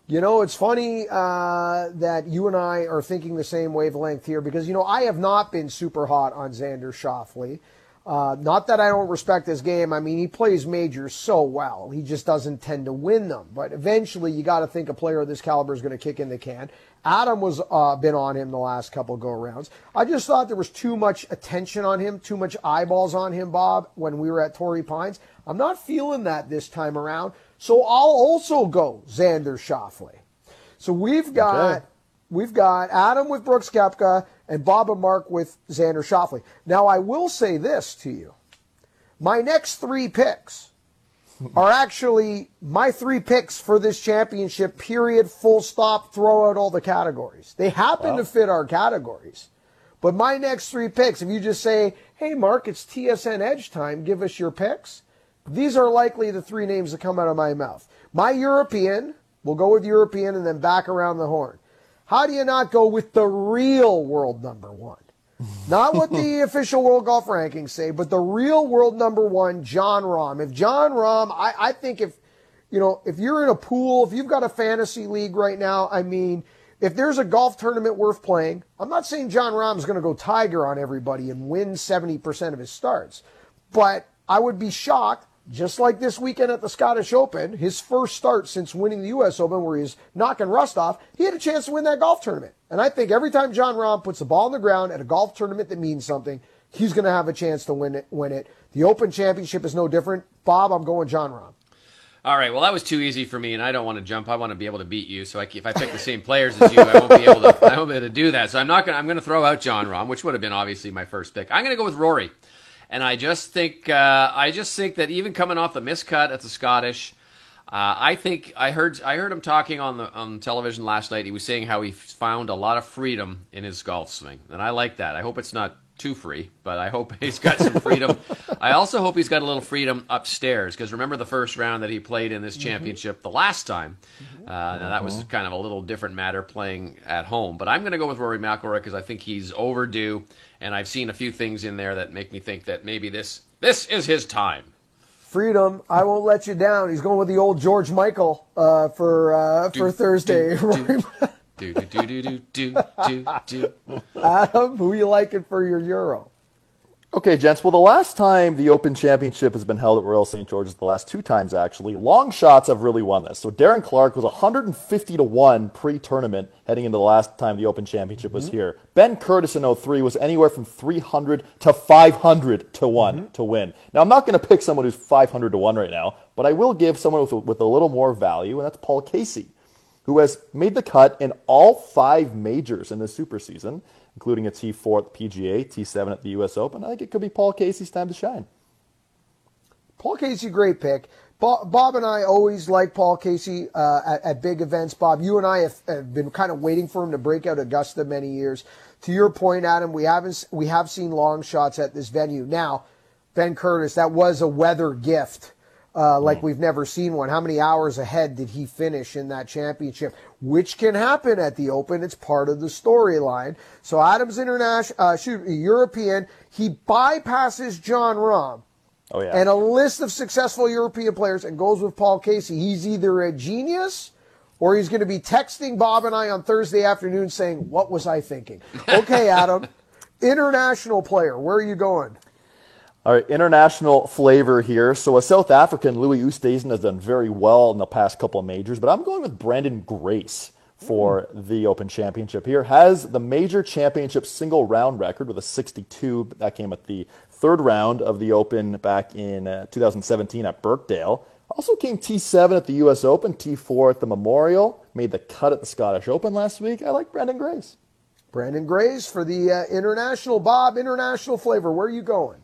You know, it's funny uh, that you and I are thinking the same wavelength here because, you know, I have not been super hot on Xander Schauffele. Uh, not that I don't respect his game. I mean, he plays majors so well. He just doesn't tend to win them. But eventually, you got to think a player of this caliber is going to kick in the can. Adam was uh, been on him the last couple go rounds. I just thought there was too much attention on him, too much eyeballs on him, Bob, when we were at Torrey Pines. I'm not feeling that this time around. So I'll also go Xander Schauffele. So we've got Okay. We've got Adam with Brooks Koepka and Bob and Mark with Xander Schauffele. Now I will say this to you. My next three picks are actually my three picks for this championship, period, full stop, throw out all the categories. They happen to fit our categories. But my next three picks, if you just say, hey, Mark, it's TSN Edge time, give us your picks, these are likely the three names that come out of my mouth. My European, we'll go with European and then back around the horn. How do you not go with the real world number one? Not what the official world golf rankings say, but the real world number one, Jon Rahm. If Jon Rahm, I, I think if, you know, if you're in a pool, if you've got a fantasy league right now, I mean, if there's a golf tournament worth playing, I'm not saying Jon Rahm's going to go tiger on everybody and win 70% of his starts, but I would be shocked, just like this weekend at the Scottish Open, his first start since winning the U.S. Open, where he's knocking rust off, he had a chance to win that golf tournament. And I think every time Jon Rahm puts the ball on the ground at a golf tournament that means something, he's going to have a chance to win it. Win it. The Open Championship is no different. Bob, I'm going Jon Rahm. All right. Well, that was too easy for me, and I don't want to jump. I want to be able to beat you. So I, if I pick the same players as you, I won't be able to. I won't be able to do that. So I'm not going. to I'm going to throw out Jon Rahm, which would have been obviously my first pick. I'm going to go with Rory, and I just think. Uh, I just think that even coming off the miscut at the Scottish, uh, I think I heard. I heard him talking on the on television last night. He was saying how he found a lot of freedom in his golf swing, and I like that. I hope it's not too free, but I hope he's got some freedom. I also hope he's got a little freedom upstairs because remember the first round that he played in this championship the last time. Uh, now that was kind of a little different matter playing at home, but I'm going to go with Rory McIlroy because I think he's overdue, and I've seen a few things in there that make me think that maybe this this is his time. Freedom, I won't let you down. He's going with the old George Michael uh, for uh, for Do, Thursday. do, do. Do do do do do do. Adam, who you liking for your Euro? Okay, gents. Well, the last time the Open Championship has been held at Royal St. George's, the last two times actually, long shots have really won this. So Darren Clarke was 150 to 1 pre tournament heading into the last time the Open Championship was mm-hmm. here. Ben Curtis in 03 was anywhere from 300 to 500 to 1 mm-hmm. to win. Now, I'm not going to pick someone who's 500 to 1 right now, but I will give someone with, with a little more value, and that's Paul Casey, who has made the cut in all five majors in the super season including a T4 at the PGA, T7 at the U.S. Open. I think it could be Paul Casey's time to shine. Paul Casey, great pick. Bob, and I always like Paul Casey uh, at, at big events. Bob, you and I have, have been kind of waiting for him to break out Augusta many years. To your point, Adam, we haven't we have seen long shots at this venue. Now, Ben Curtis, that was a weather gift. Uh, like we've never seen one. How many hours ahead did he finish in that championship? Which can happen at the Open. It's part of the storyline. So Adams International, uh, shoot, European. He bypasses Jon Rahm Oh, yeah. and a list of successful European players and goes with Paul Casey. He's either a genius or he's going to be texting Bob and I on Thursday afternoon saying, What was I thinking? Okay, Adam, international player, where are you going? All right, international flavor here. So a South African, Louis Oosthuizen, has done very well in the past couple of majors, but I'm going with Branden Grace for the Open Championship here. Has the major championship single round record with a 62. That came at the third round of the Open back in uh, 2017 at Birkdale. Also came T7 at the U.S. Open, T4 at the Memorial. Made the cut at the Scottish Open last week. I like Branden Grace. Branden Grace for the uh, international. Bob, international flavor. Where are you going?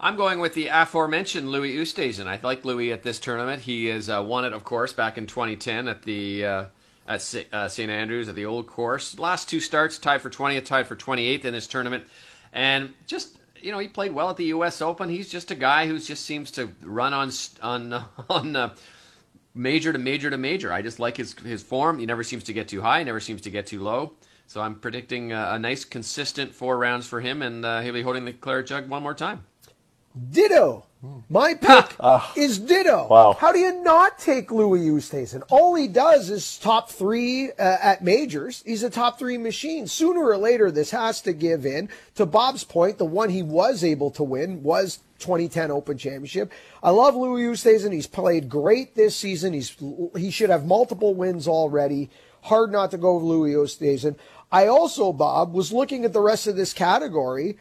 I'm going with the aforementioned Louis Oosthuizen. I like Louis at this tournament. He has uh, won it, of course, back in 2010 at the uh, at St. Uh, Andrews at the old course. Last two starts, tied for 20th, tied for 28th in this tournament, and just you know he played well at the U.S. Open. He's just a guy who just seems to run on on on. Uh, major to major to major. I just like his his form. He never seems to get too high, never seems to get too low. So I'm predicting a, a nice, consistent four rounds for him, and uh, he'll be holding the claret jug one more time. Ditto. My pick uh, is Ditto. Wow. How do you not take Louis Oosthuizen? All he does is top three uh, at majors. He's a top three machine. Sooner or later, this has to give in. To Bob's point, the one he was able to win was 2010 Open Championship. I love Louis Oosthuizen. He's played great this season. He's he should have multiple wins already. Hard not to go with Louis Oosthuizen. I also, Bob, was looking at the rest of this category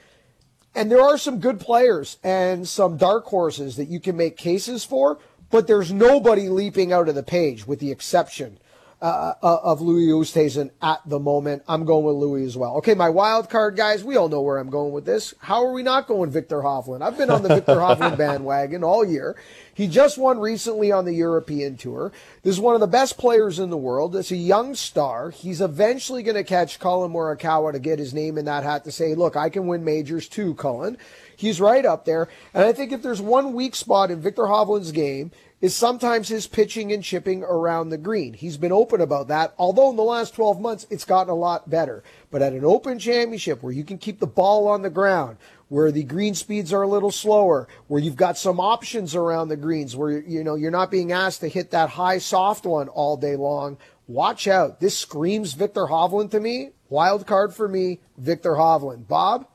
and there are some good players and some dark horses that you can make cases for, but there's nobody leaping out of the page with the exception uh, uh of Louis Oosthuizen at the moment. I'm going with Louis as well. Okay, my wild card guys, we all know where I'm going with this. How are we not going Viktor Hovland? I've been on the Viktor Hovland bandwagon all year. He just won recently on the European Tour. This is one of the best players in the world. It's a young star. He's eventually going to catch Collin Morikawa to get his name in that hat to say, look, I can win majors too, Collin. He's right up there. And I think if there's one weak spot in Viktor Hovland's game, is sometimes his pitching and chipping around the green. He's been open about that, although in the last 12 months it's gotten a lot better. But at an open championship where you can keep the ball on the ground, where the green speeds are a little slower, where you've got some options around the greens, where you know you're not being asked to hit that high soft one all day long. Watch out. This screams Viktor Hovland to me. Wild card for me, Viktor Hovland. Bob?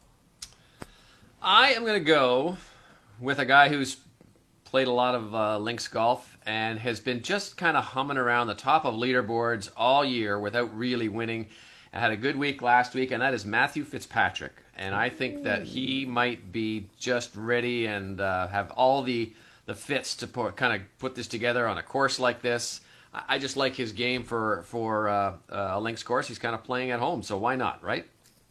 I am going to go with a guy who's played a lot of uh, links golf and has been just kind of humming around the top of leaderboards all year without really winning. I had a good week last week, and that is Matthew Fitzpatrick. And I think that he might be just ready and uh, have all the the fits to put, kind of put this together on a course like this. I, I just like his game for for uh, uh a links course. He's kind of playing at home, so why not, right?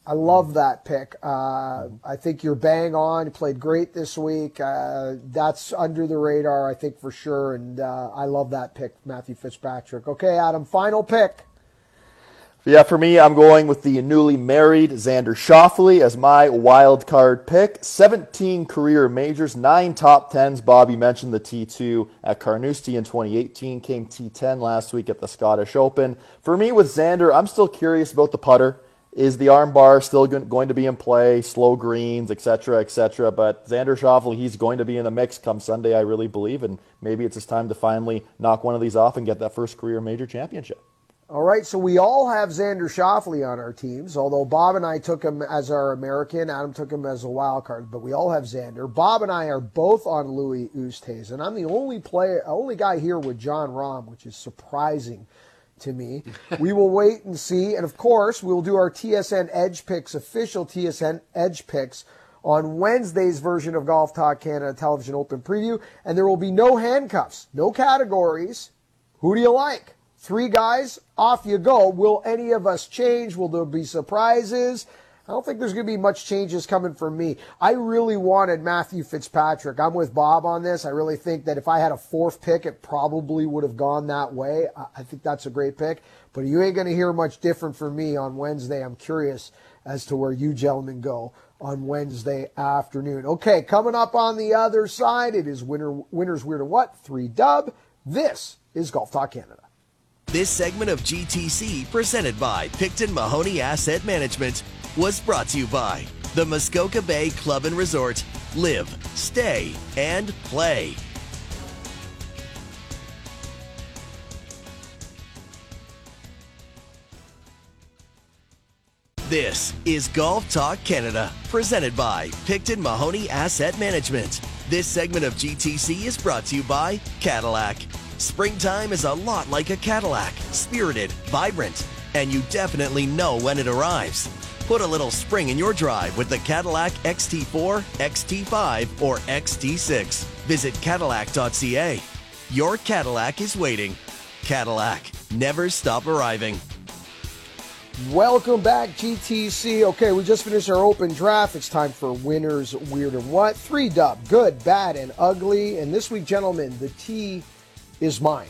I love that pick. Uh, I think you're bang on. You played great this week. Uh, that's under the radar, I think, for sure. And uh, I love that pick, Matthew Fitzpatrick. Okay, Adam, final pick. Yeah, for me, I'm going with the newly married Xander Schauffele as my wild card pick. 17 career majors, nine top tens. Bobby mentioned the T2 at Carnoustie in 2018, came T10 last week at the Scottish Open. For me, with Xander, I'm still curious about the putter. Is the armbar still going to be in play? Slow greens, etc., etc. But Xander Schauffele, he's going to be in the mix come Sunday, I really believe, and maybe it's his time to finally knock one of these off and get that first career major championship. All right, so we all have Xander Schauffele on our teams, although Bob and I took him as our American, Adam took him as a wild card, but we all have Xander. Bob and I are both on Louis Oosthuizen. I'm the only player, only guy here with Jon Rahm, which is surprising to me. we will wait and see. And of course, we'll do our TSN Edge Picks, official TSN Edge Picks on Wednesday's version of Golf Talk Canada Television Open Preview. And there will be no handcuffs, no categories. Who do you like? Three guys, off you go. Will any of us change? Will there be surprises? I don't think there's going to be much changes coming from me. I really wanted Matthew Fitzpatrick. I'm with Bob on this. I really think that if I had a fourth pick, it probably would have gone that way. I think that's a great pick. But you ain't going to hear much different from me on Wednesday. I'm curious as to where you gentlemen go on Wednesday afternoon. Okay, coming up on the other side, it is winner, winners weird and what? Three dub. This is Golf Talk Canada. This segment of GTC presented by Picton Mahoney Asset Management was brought to you by the Muskoka Bay Club and Resort. Live, stay, and play. This is Golf Talk Canada, presented by Picton Mahoney Asset Management. This segment of GTC is brought to you by Cadillac. Springtime is a lot like a Cadillac, spirited, vibrant, and you definitely know when it arrives. Put a little spring in your drive with the Cadillac XT4, XT5, or XT6. Visit Cadillac.ca. Your Cadillac is waiting. Cadillac, never stop arriving. Welcome back, GTC. Okay, we just finished our open draft. It's time for winners, weird and what. Three dub, good, bad, and ugly. And this week, gentlemen, the T is mine.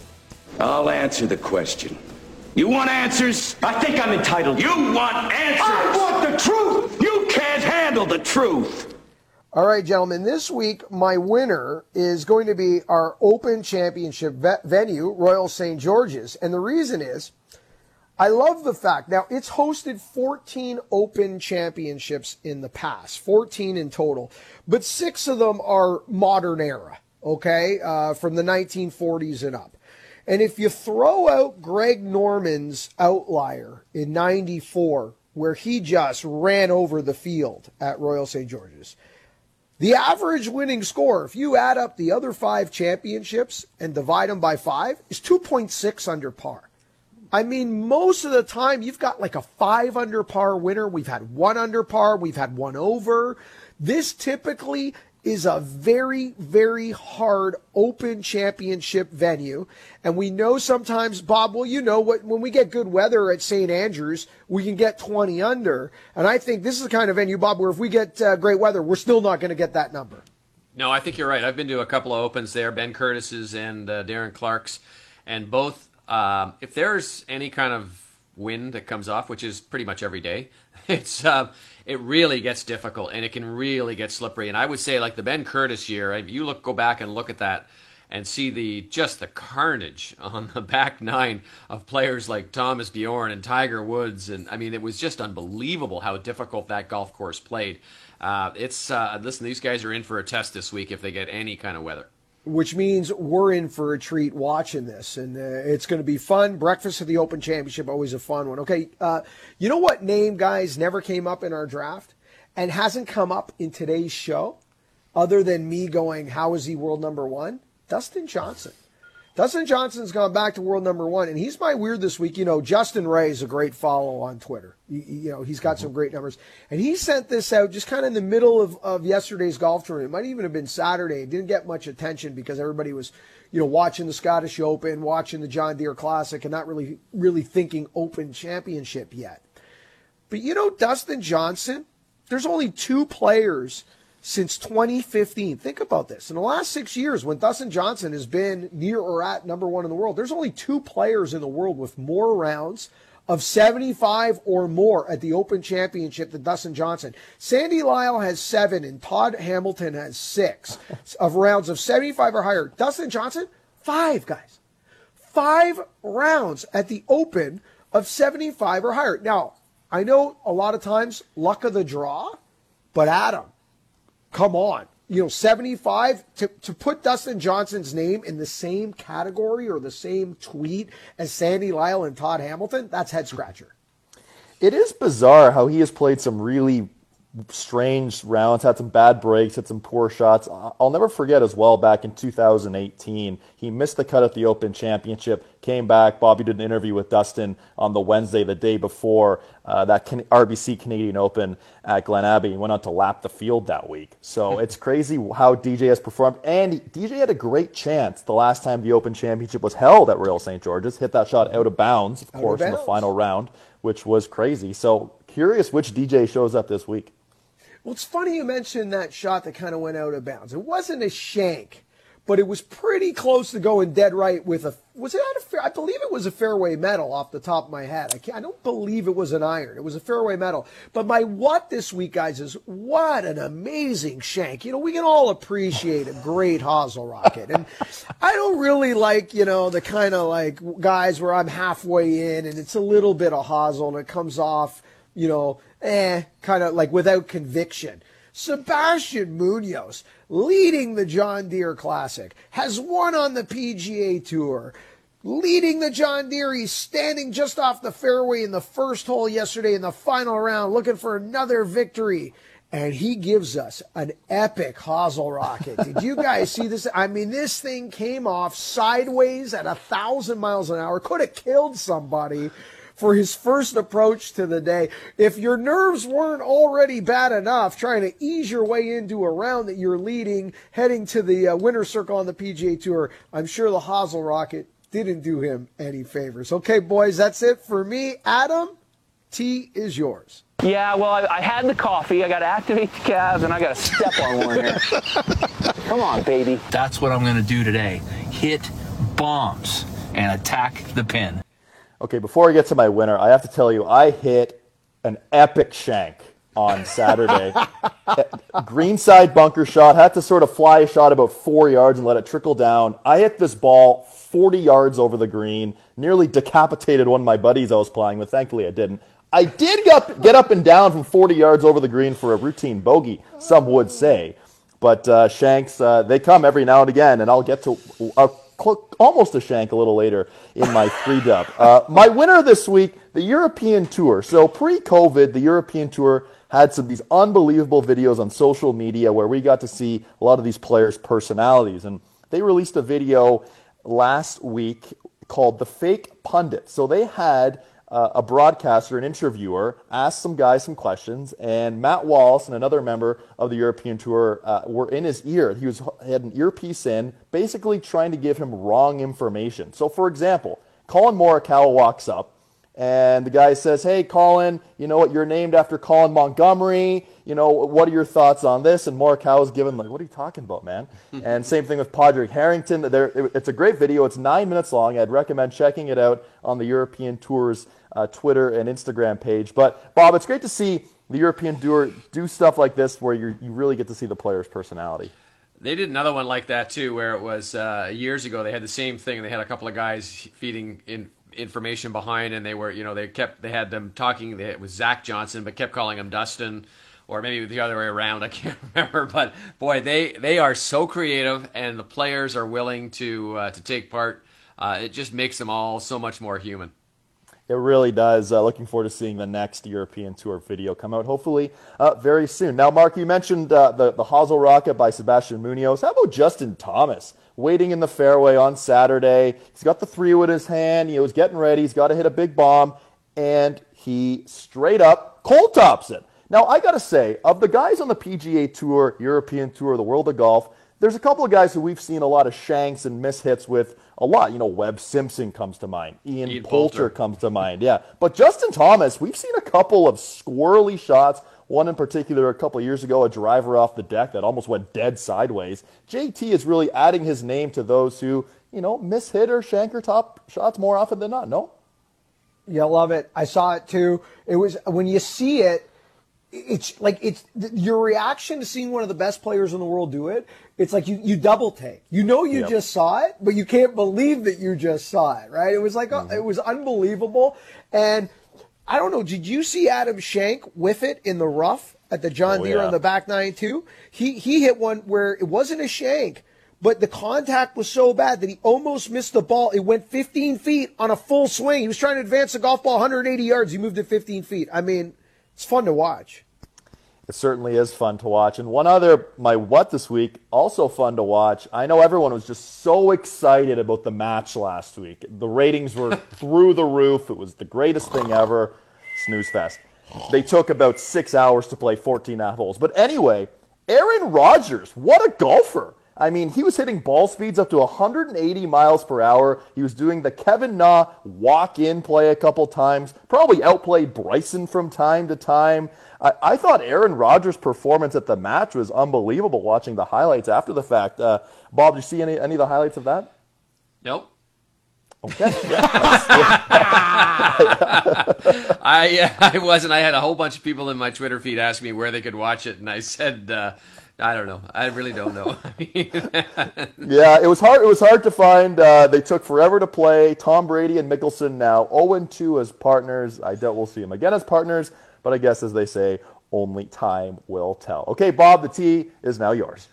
I'll answer the question. You want answers? I think I'm entitled. You want answers? I want the truth. You can't handle the truth. All right, gentlemen, this week my winner is going to be our Open Championship venue, Royal St. George's. And the reason is I love the fact. Now, it's hosted 14 Open Championships in the past, 14 in total, but six of them are modern era, okay, uh, from the 1940s and up. And if you throw out Greg Norman's outlier in 94, where he just ran over the field at Royal St. George's, the average winning score, if you add up the other five championships and divide them by five, is 2.6 under par. I mean, most of the time you've got like a five under par winner. We've had one under par. We've had one over. This typically is a very, very hard open championship venue. And we know sometimes, Bob, well, you know what, when we get good weather at St. Andrews, we can get 20 under. And I think this is the kind of venue, Bob, where if we get uh, great weather, we're still not going to get that number. No, I think you're right. I've been to a couple of opens there, Ben Curtis's and uh, Darren Clarke's, and both um, if there's any kind of wind that comes off, which is pretty much every day, it's uh, it really gets difficult and it can really get slippery. And I would say, like the Ben Curtis year, if you look go back and look at that and see the just the carnage on the back nine of players like Thomas Bjorn and Tiger Woods, and I mean it was just unbelievable how difficult that golf course played. Uh, it's uh, listen, these guys are in for a test this week if they get any kind of weather which means we're in for a treat watching this, and uh, it's going to be fun. Breakfast of the Open Championship, always a fun one. Okay, uh, you know what name, guys, never came up in our draft and hasn't come up in today's show, other than me going, "How is he world number one?" Dustin Johnson. Dustin Johnson's gone back to world number one, and he's my weird this week. You know, Justin Ray is a great follow on Twitter. You, you know, he's got some great numbers. And he sent this out just kind of in the middle of, of yesterday's golf tournament. It might even have been Saturday. It didn't get much attention because everybody was, you know, watching the Scottish Open, watching the John Deere Classic, and not really, really thinking Open Championship yet. But you know, Dustin Johnson, there's only two players – since 2015. Think about this. In the last six years, when Dustin Johnson has been near or at number one in the world, there's only two players in the world with more rounds of 75 or more at the Open Championship than Dustin Johnson. Sandy Lyle has seven and Todd Hamilton has six of rounds of 75 or higher. Dustin Johnson, five, guys. Five rounds at the Open of 75 or higher. Now, I know a lot of times luck of the draw, but Adam, come on. You know, 75 to, to put Dustin Johnson's name in the same category or the same tweet as Sandy Lyle and Todd Hamilton, that's head scratcher. It is bizarre how he has played some really strange rounds, had some bad breaks, had some poor shots. I'll never forget as well back in 2018, he missed the cut at the Open Championship, came back. Bobby did an interview with Dustin on the Wednesday, the day before uh, that RBC Canadian Open at Glen Abbey. He went on to lap the field that week. So it's crazy how DJ has performed. And DJ had a great chance the last time the Open Championship was held at Royal St. George's. Hit that shot out of bounds, of out course, of bounds. in the final round, which was crazy. So curious which DJ shows up this week. Well, it's funny you mentioned that shot that kind of went out of bounds. It wasn't a shank, but it was pretty close to going dead right with a. Was it a fair? I believe it was a fairway metal off the top of my head. I, I don't believe it was an iron. It was a fairway metal. But my what this week, guys, is what an amazing shank. You know, we can all appreciate a great hosel rocket, and I don't really like you know the kind of like guys where I'm halfway in and it's a little bit of hosel and it comes off you know, eh, kind of like without conviction. Sebastian Munoz, leading the John Deere Classic, has won on the PGA Tour. Leading the John Deere, he's standing just off the fairway in the first hole yesterday in the final round, looking for another victory. And he gives us an epic hosel rocket. Did you guys see this? I mean, this thing came off sideways at a thousand miles an hour, could have killed somebody for his first approach to the day. If your nerves weren't already bad enough trying to ease your way into a round that you're leading, heading to the uh, winner's circle on the PGA Tour, I'm sure the hosel rocket didn't do him any favors. Okay, boys, that's it for me. Adam, T is yours. Yeah, well, I, I had the coffee. I got to activate the calves, and I got to step on one here. Come on, baby. That's what I'm going to do today. Hit bombs and attack the pin. Okay, before I get to my winner, I have to tell you, I hit an epic shank on Saturday. Greenside bunker shot, had to sort of fly a shot about four yards and let it trickle down. I hit this ball 40 yards over the green, nearly decapitated one of my buddies I was playing with. Thankfully, I didn't. I did get up, get up and down from 40 yards over the green for a routine bogey, some would say. But uh, shanks, uh, they come every now and again, and I'll get to a, almost a shank a little later in my three dub. Uh, my winner this week, the European Tour. So pre-COVID, the European Tour had some these unbelievable videos on social media where we got to see a lot of these players' personalities, and they released a video last week called "The Fake Pundit." So they had uh, a broadcaster, an interviewer, asked some guys some questions, and Matt Wallace and another member of the European Tour uh, were in his ear. He was he had an earpiece in, basically trying to give him wrong information. So, for example, Collin Morikawa walks up and the guy says, Hey, Colin, you know what? You're named after Colin Montgomerie. You know, what are your thoughts on this? And Morikawa's given, like, What are you talking about, man? and same thing with Padraig Harrington. It's a great video. It's nine minutes long. I'd recommend checking it out on the European Tour's uh, Twitter and Instagram page. But, Bob, it's great to see the European Tour do stuff like this where you you really get to see the player's personality. They did another one like that too, where it was uh, years ago. They had the same thing. They had a couple of guys feeding in information behind, and they were, you know, they kept they had them talking. It was Zach Johnson, but kept calling him Dustin, or maybe the other way around. I can't remember, but boy, they they are so creative, and the players are willing to uh, to take part. Uh, it just makes them all so much more human. It really does. Uh, looking forward to seeing the next European Tour video come out, hopefully uh, very soon. Now, Mark, you mentioned uh, the, the Hosel Rocket by Sebastian Munoz. How about Justin Thomas? waiting in the fairway on Saturday. He's got the three wood in his hand. He was getting ready. He's got to hit a big bomb. And he straight up cold tops it. Now, I got to say, of the guys on the PGA Tour, European Tour, the World of Golf, there's a couple of guys who we've seen a lot of shanks and mishits with a lot. You know, Webb Simpson comes to mind. Ian, Ian Poulter, Poulter comes to mind. Yeah. But Justin Thomas, we've seen a couple of squirrely shots one in particular, a couple years ago, a driver off the deck that almost went dead sideways. JT is really adding his name to those who, you know, miss hit or shanker top shots more often than not. No? Yeah, love it. I saw it too. It was when you see it, it's like it's your reaction to seeing one of the best players in the world do it. It's like you, you double take. You know you yep. just saw it, but you can't believe that you just saw it, right? It was like mm-hmm. it was unbelievable. And I don't know. Did you see Adam Schenk with it in the rough at the John oh, Deere yeah. on the back nine too? He he hit one where it wasn't a shank, but the contact was so bad that he almost missed the ball. It went 15 feet on a full swing. He was trying to advance the golf ball 180 yards. He moved it 15 feet. I mean, it's fun to watch. It certainly is fun to watch. And one other, my what this week, also fun to watch. I know everyone was just so excited about the match last week. The ratings were through the roof. It was the greatest thing ever. Snooze fest. They took about six hours to play 14 holes. But anyway, Aaron Rodgers, what a golfer. I mean, he was hitting ball speeds up to 180 miles per hour. He was doing the Kevin Na walk in play a couple times, probably outplayed Bryson from time to time. I, I thought Aaron Rodgers' performance at the match was unbelievable watching the highlights after the fact. Uh, Bob, did you see any, any of the highlights of that? Nope. Okay. I I wasn't. I had a whole bunch of people in my Twitter feed ask me where they could watch it, and I said uh, I don't know. I really don't know. yeah, it was hard. It was hard to find. Uh, they took forever to play. Tom Brady and Mickelson now 0 2 as partners. I doubt we'll see them again as partners, but I guess as they say, only time will tell. Okay, Bob, the tee is now yours.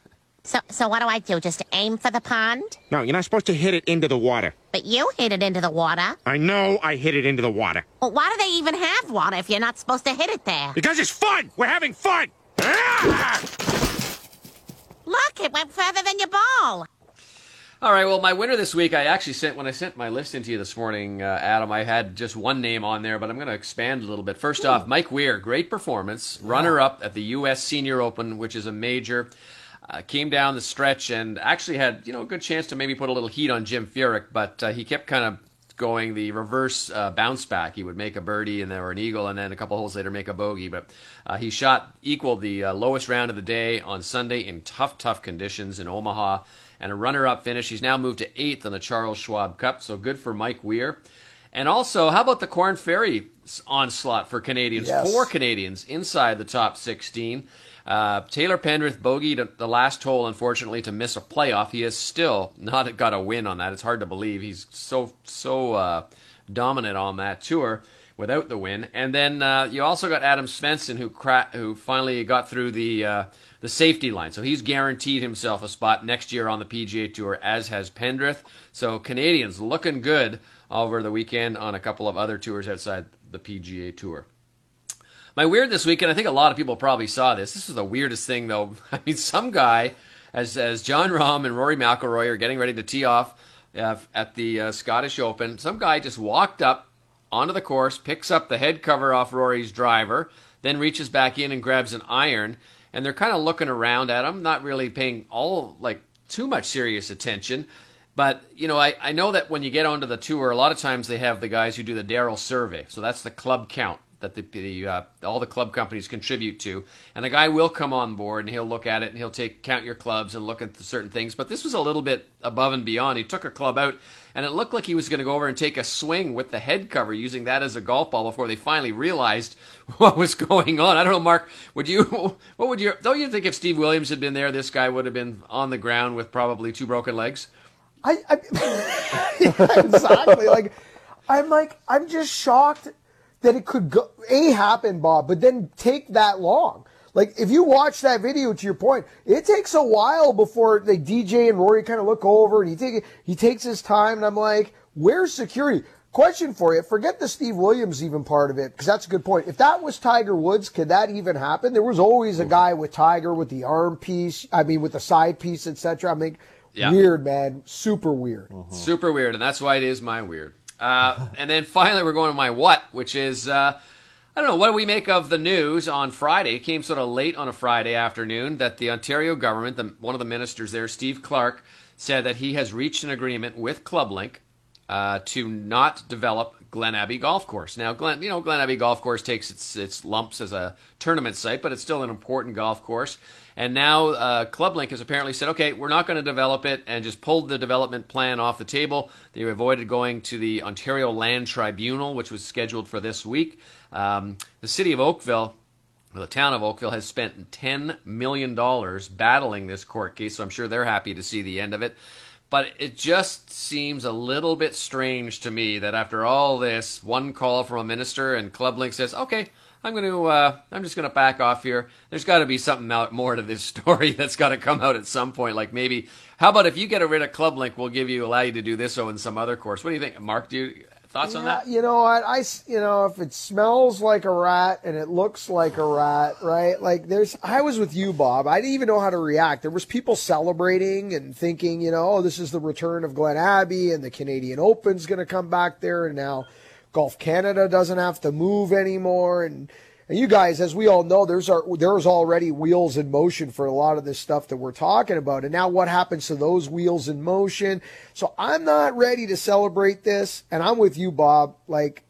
So, so what do I do? Just aim for the pond? No, you're not supposed to hit it into the water. But you hit it into the water. I know I hit it into the water. Well, why do they even have water if you're not supposed to hit it there? Because it's fun! We're having fun! Ah! Look, it went further than your ball. All right. Well, my winner this week, I actually sent when I sent my list into you this morning, uh, Adam. I had just one name on there, but I'm going to expand a little bit. First off, Mike Weir, great performance, runner-up at the U.S. Senior Open, which is a major. Uh, came down the stretch and actually had you know a good chance to maybe put a little heat on Jim Furyk, but uh, he kept kind of going the reverse uh, bounce back. He would make a birdie and then or an eagle, and then a couple holes later make a bogey. But uh, he shot equaled the uh, lowest round of the day on Sunday in tough, tough conditions in Omaha, and a runner-up finish. He's now moved to eighth on the Charles Schwab Cup, so good for Mike Weir. And also, how about the Korn Ferry onslaught for Canadians? Yes. Four Canadians inside the top 16. Uh, Taylor Pendrith bogeyed the last hole, unfortunately, to miss a playoff. He has still not got a win on that. It's hard to believe. He's so so uh, dominant on that tour without the win. And then uh, you also got Adam Svensson, who cra- who finally got through the uh, the safety line. So he's guaranteed himself a spot next year on the PGA Tour, as has Pendrith. So Canadians looking good over the weekend on a couple of other tours outside the PGA Tour. My weird this weekend, I think a lot of people probably saw this. This is the weirdest thing, though. I mean, some guy, as as Jon Rahm and Rory McIlroy are getting ready to tee off uh, at the uh, Scottish Open, some guy just walked up onto the course, picks up the head cover off Rory's driver, then reaches back in and grabs an iron, and they're kind of looking around at him, not really paying all like too much serious attention. But you know, I, I know that when you get onto the tour, a lot of times they have the guys who do the Darrell survey. So that's the club count that the, the uh, all the club companies contribute to, and a guy will come on board and he'll look at it and he'll take count your clubs and look at certain things. But this was a little bit above and beyond. He took a club out, and it looked like he was going to go over and take a swing with the head cover, using that as a golf ball before they finally realized what was going on. I don't know, Mark. Would you? What would you? Don't you think if Steve Williams had been there, this guy would have been on the ground with probably two broken legs? I, I exactly. like, I'm like, I'm just shocked that it could go, a happen, Bob, but then take that long. Like, if you watch that video, to your point, it takes a while before like DJ and Rory kind of look over, and he take he takes his time, and I'm like, where's security? Question for you. Forget the Steve Williams even part of it, because that's a good point. If that was Tiger Woods, could that even happen? There was always a guy with Tiger with the arm piece, I mean, with the side piece, etc. I mean, Yeah. weird, man. Super weird. Mm-hmm. Super weird, and that's why it is my weird. Uh, and then finally, we're going to my what, which is uh, I don't know what do we make of the news on Friday. It came sort of late on a Friday afternoon that the Ontario government, the, one of the ministers there, Steve Clark, said that he has reached an agreement with ClubLink uh, to not develop Glen Abbey Golf Course. Now, Glen, you know, Glen Abbey Golf Course takes its its lumps as a tournament site, but it's still an important golf course. And now uh, ClubLink has apparently said, okay, we're not going to develop it, and just pulled the development plan off the table. They avoided going to the Ontario Land Tribunal, which was scheduled for this week. Um, the city of Oakville the town of Oakville has spent $10 million battling this court case, so I'm sure they're happy to see the end of it. But it just seems a little bit strange to me that after all this, one call from a minister and ClubLink says, okay, I'm going to, uh, I'm just going to back off here. There's got to be something out more to this story that's got to come out at some point. Like maybe, how about if you get rid of Club Link, we'll give you, allow you to do this so in some other course. What do you think? Mark, do you, thoughts on that? You know what? I, you know, if it smells like a rat and it looks like a rat, right? Like there's, I was with you, Bob. I didn't even know how to react. There was people celebrating and thinking, you know, oh, this is the return of Glen Abbey and the Canadian Open's going to come back there, and now Golf Canada doesn't have to move anymore, and. And you guys, as we all know, there's our, there's already wheels in motion for a lot of this stuff that we're talking about. And now what happens to those wheels in motion? So I'm not ready to celebrate this. And I'm with you, Bob. Like,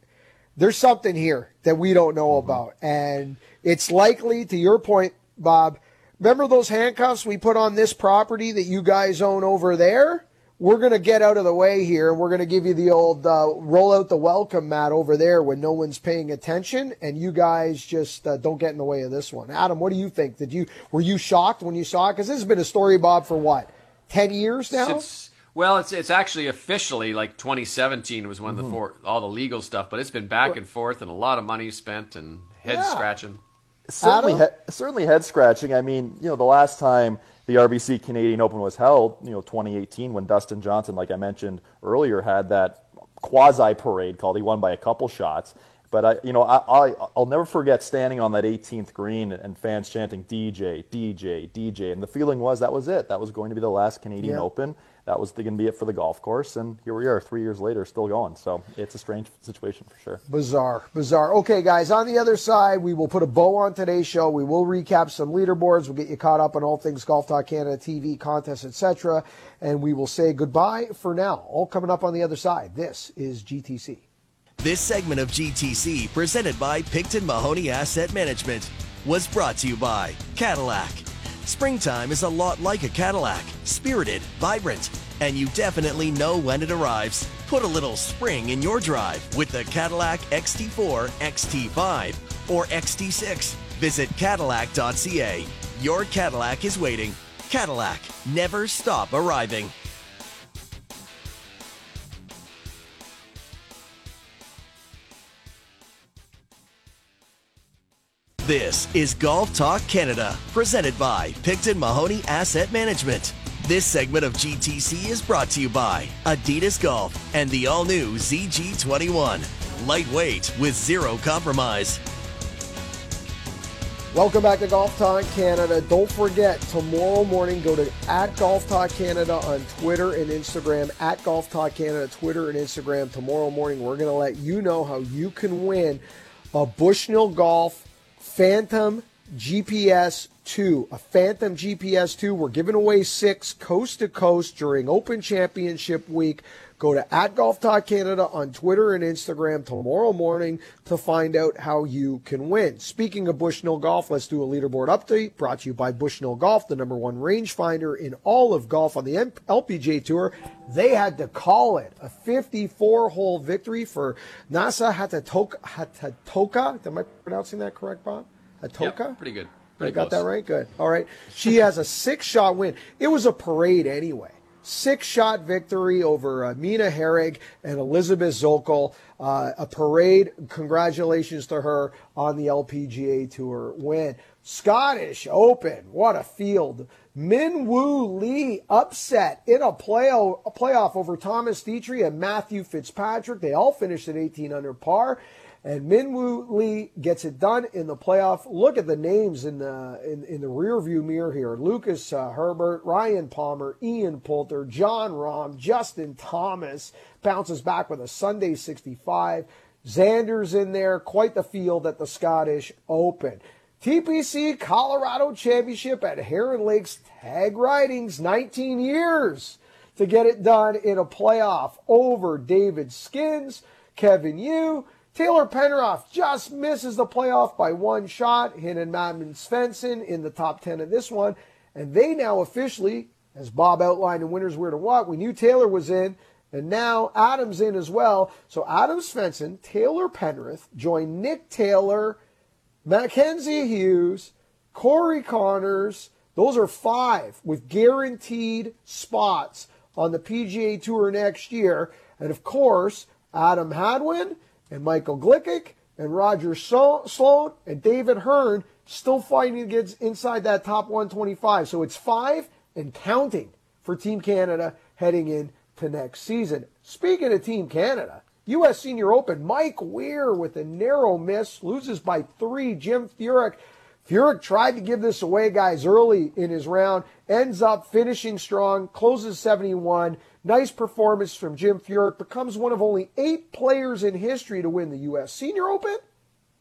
there's something here that we don't know mm-hmm. about. And it's likely, to your point, Bob, remember those handcuffs we put on this property that you guys own over there? We're going to get out of the way here and we're going to give you the old uh, roll out the welcome mat over there when no one's paying attention and you guys just uh, don't get in the way of this one. Adam, what do you think? Did you were you shocked when you saw it? Because this has been a story, Bob, for what ten years now. Since, well, it's it's actually officially like 2017 was when the for, all the legal stuff, but it's been back and forth and a lot of money spent and head Yeah. scratching. certainly, he- certainly head scratching. I mean, you know, the last time the RBC Canadian Open was held, you know, 2018, when Dustin Johnson, like I mentioned earlier, had that quasi parade called. He won by a couple shots. But I, you know, I, I I'll never forget standing on that 18th green and fans chanting DJ, DJ, DJ, and the feeling was that was it. That was going to be the last Canadian Yeah. Open. That was going to be it for the golf course, and here we are, three years later, still going. So it's a strange situation for sure. Bizarre, bizarre. Okay, guys, on the other side, we will put a bow on today's show. We will recap some leaderboards. We'll get you caught up on all things Golf Talk Canada TV, contests, etc. And we will say goodbye for now. All coming up on the other side. This is GTC. This segment of GTC, presented by Picton Mahoney Asset Management, was brought to you by Cadillac. Springtime is a lot like a Cadillac spirited, vibrant, and you definitely know when it arrives. Put a little spring in your drive with the Cadillac XT4, XT5, or XT6. Visit Cadillac.ca. Your Cadillac is waiting. Cadillac, never stop arriving. This is Golf Talk Canada, presented by Picton Mahoney Asset Management. This segment of GTC is brought to you by Adidas Golf and the all new ZG21. Lightweight with zero compromise. Welcome back to Golf Talk Canada. Don't forget, tomorrow morning, go to at Golf Talk Canada on Twitter and Instagram. At Golf Talk Canada, Twitter and Instagram. Tomorrow morning, we're going to let you know how you can win a Bushnell Golf Phantom GPS 2. A Phantom GPS 2. We're giving away six coast to coast during Open Championship week. Go to at Golf Talk Canada on Twitter and Instagram tomorrow morning to find out how you can win. Speaking of Bushnell Golf, let's do a leaderboard update brought to you by Bushnell Golf, the number one rangefinder in all of golf on the LPGA Tour. They had to call it a 54 hole victory for Nasa Hatatoka. Hatatoka. Am I pronouncing that correct, Bob? Hatoka? Yep, pretty good. I got close. that right? Good. All right. She has a six shot win. It was a parade anyway. Six shot victory over uh, Mina Harigae and Elizabeth Szokol. Uh, a parade. Congratulations to her on the LPGA Tour win. Scottish Open. What a field. Min Woo Lee upset in a, playoff, a playoff over Thomas Detry and Matthew Fitzpatrick. They all finished at 18 under par. And Min Woo Lee gets it done in the playoff. Look at the names in the in, in the rearview mirror here: Lucas uh, Herbert, Ryan Palmer, Ian Poulter, Jon Rahm, Justin Thomas bounces back with a Sunday 65. Xander's in there, quite the field at the Scottish Open. TPC Colorado Championship at Heron Lakes Tag Ridings, 19 years to get it done in a playoff over David Skinns, Kevin Yu. Taylor Pendrith just misses the playoff by one shot. Him and Madman Svensson in the top 10 of this one. And they now officially, as Bob outlined in Winners Where to What, we knew Taylor was in, and now Adam's in as well. So Adam Svensson, Taylor Pendrith join Nick Taylor, Mackenzie Hughes, Corey Conners. Those are five with guaranteed spots on the PGA Tour next year. And of course, Adam Hadwin and Michael Gligic and Roger Sloan and David Hearn still fighting against inside that top 125. So it's five and counting for Team Canada heading in to next season. Speaking of Team Canada, U.S. Senior Open, Mike Weir with a narrow miss, loses by three. Jim Furyk. Furyk tried to give this away, guys, early in his round, ends up finishing strong, closes 71. Nice performance from Jim Furyk, becomes one of only eight players in history to win the U.S. Senior Open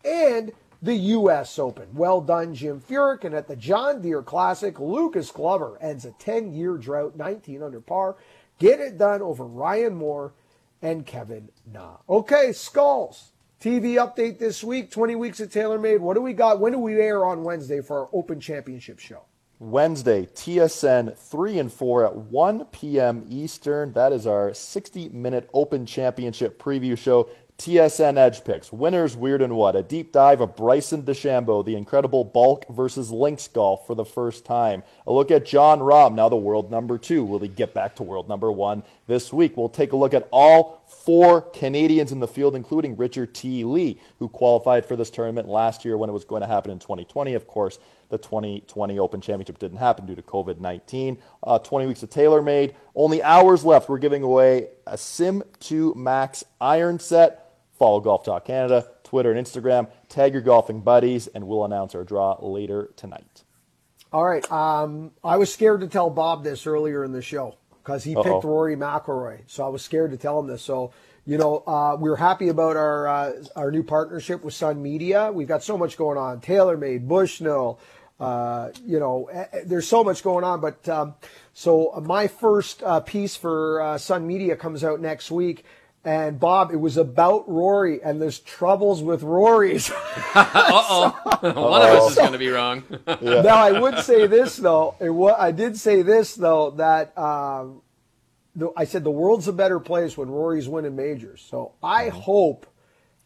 and the U.S. Open. Well done, Jim Furyk. And at the John Deere Classic, Lucas Glover ends a 10 year drought, 19 under par. Get it done over Ryan Moore and Kevin Na. Okay, Skulls. TV update this week, 20 weeks at TaylorMade. What do we got? When do we air on Wednesday for our Open Championship show? Wednesday, TSN 3 and 4 at 1 p.m. Eastern. That is our 60 minute Open Championship preview show. TSN Edge Picks, winners, weird and what? A deep dive of Bryson DeChambeau, the incredible bulk versus links golf for the first time. A look at Jon Rahm, now the world number two. Will he get back to world number one this week? We'll take a look at all four Canadians in the field, including Richard T. Lee, who qualified for this tournament last year when it was going to happen in 2020. Of course, the 2020 Open Championship didn't happen due to COVID 19. Uh, 20 weeks of TaylorMade. Only hours left. We're giving away a Sim 2 Max iron set. Follow Golf Talk Canada, Twitter and Instagram. Tag your golfing buddies, and we'll announce our draw later tonight. All right. Um, I was scared to tell Bob this earlier in the show because he Uh-oh. picked Rory McIlroy, so I was scared to tell him this. So you know, uh, we are happy about our uh, our new partnership with Sun Media. We've got so much going on. TaylorMade, Bushnell. Uh, you know, eh, eh, there's so much going on. But um, so my first uh, piece for uh, Sun Media comes out next week. And Bob, it was about Rory, and there's troubles with Rory's. Uh-oh. One of us is going to be wrong. Now I would say this though. It wa- I did say this though that um, the, I said the world's a better place when Rory's winning majors. So I hope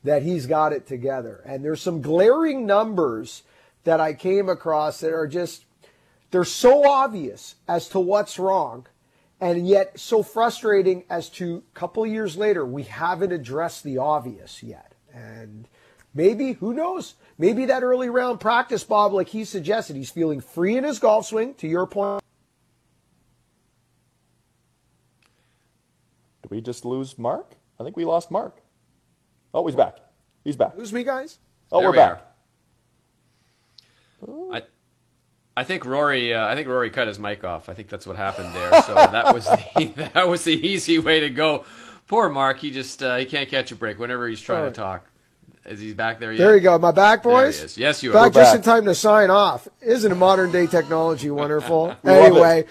that he's got it together. And there's some glaring numbers that I came across that are just they're so obvious as to what's wrong and yet so frustrating as to a couple of years later we haven't addressed the obvious yet and maybe who knows maybe that early round practice bob like he suggested he's feeling free in his golf swing to your point we just lose Mark? I think we lost Mark. Oh, he's back. He's back. lose me guys Oh, There we're we back. I, I think Rory. Uh, I think Rory cut his mic off. I think that's what happened there. So that was the, that was the easy way to go. Poor Mark. He just uh, he can't catch a break whenever he's trying Alright. to talk. Is he back there yet? there you go my back There he boys is. Yes, you back are. Back just in time to sign off isn't a modern day technology wonderful We it. anyway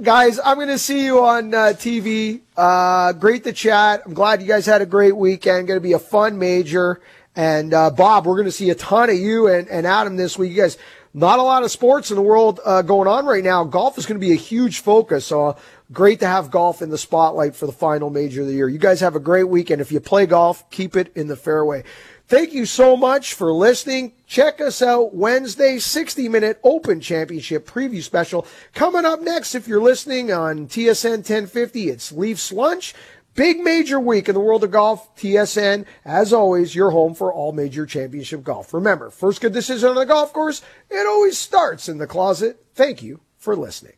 guys i'm going to see you on uh, tv uh, great to chat. I'm glad you guys had a great weekend. Going to be a fun major. And uh, bob we're going to see a ton of you and, and adam this week. You guys not a lot of sports in the world uh, going on right now. Golf is going to be a huge focus so uh, great to have golf in the spotlight for the final major of the year. You guys have a great weekend. If you play golf keep it in the fairway Thank you so much for listening. Check us out Wednesday, 60 minute Open Championship preview special. Coming up next, if you're listening on TSN 1050, it's Leafs Lunch. Big major week in the world of golf. TSN, as always, your home for all major championship golf. Remember, first good decision on the golf course, it always starts in the closet. Thank you for listening.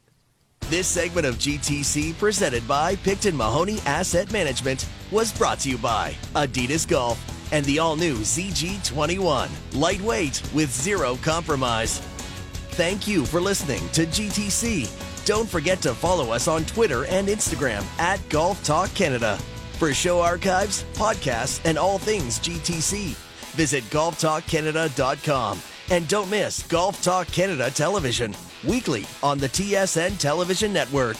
This segment of GTC, presented by Picton Mahoney Asset Management, was brought to you by Adidas Golf and the all new ZG21. Lightweight with zero compromise. Thank you for listening to GTC. Don't forget to follow us on Twitter and Instagram at Golf Talk Canada. For show archives, podcasts, and all things GTC, visit golftalkcanada.com. And don't miss Golf Talk Canada television, weekly on the TSN Television Network.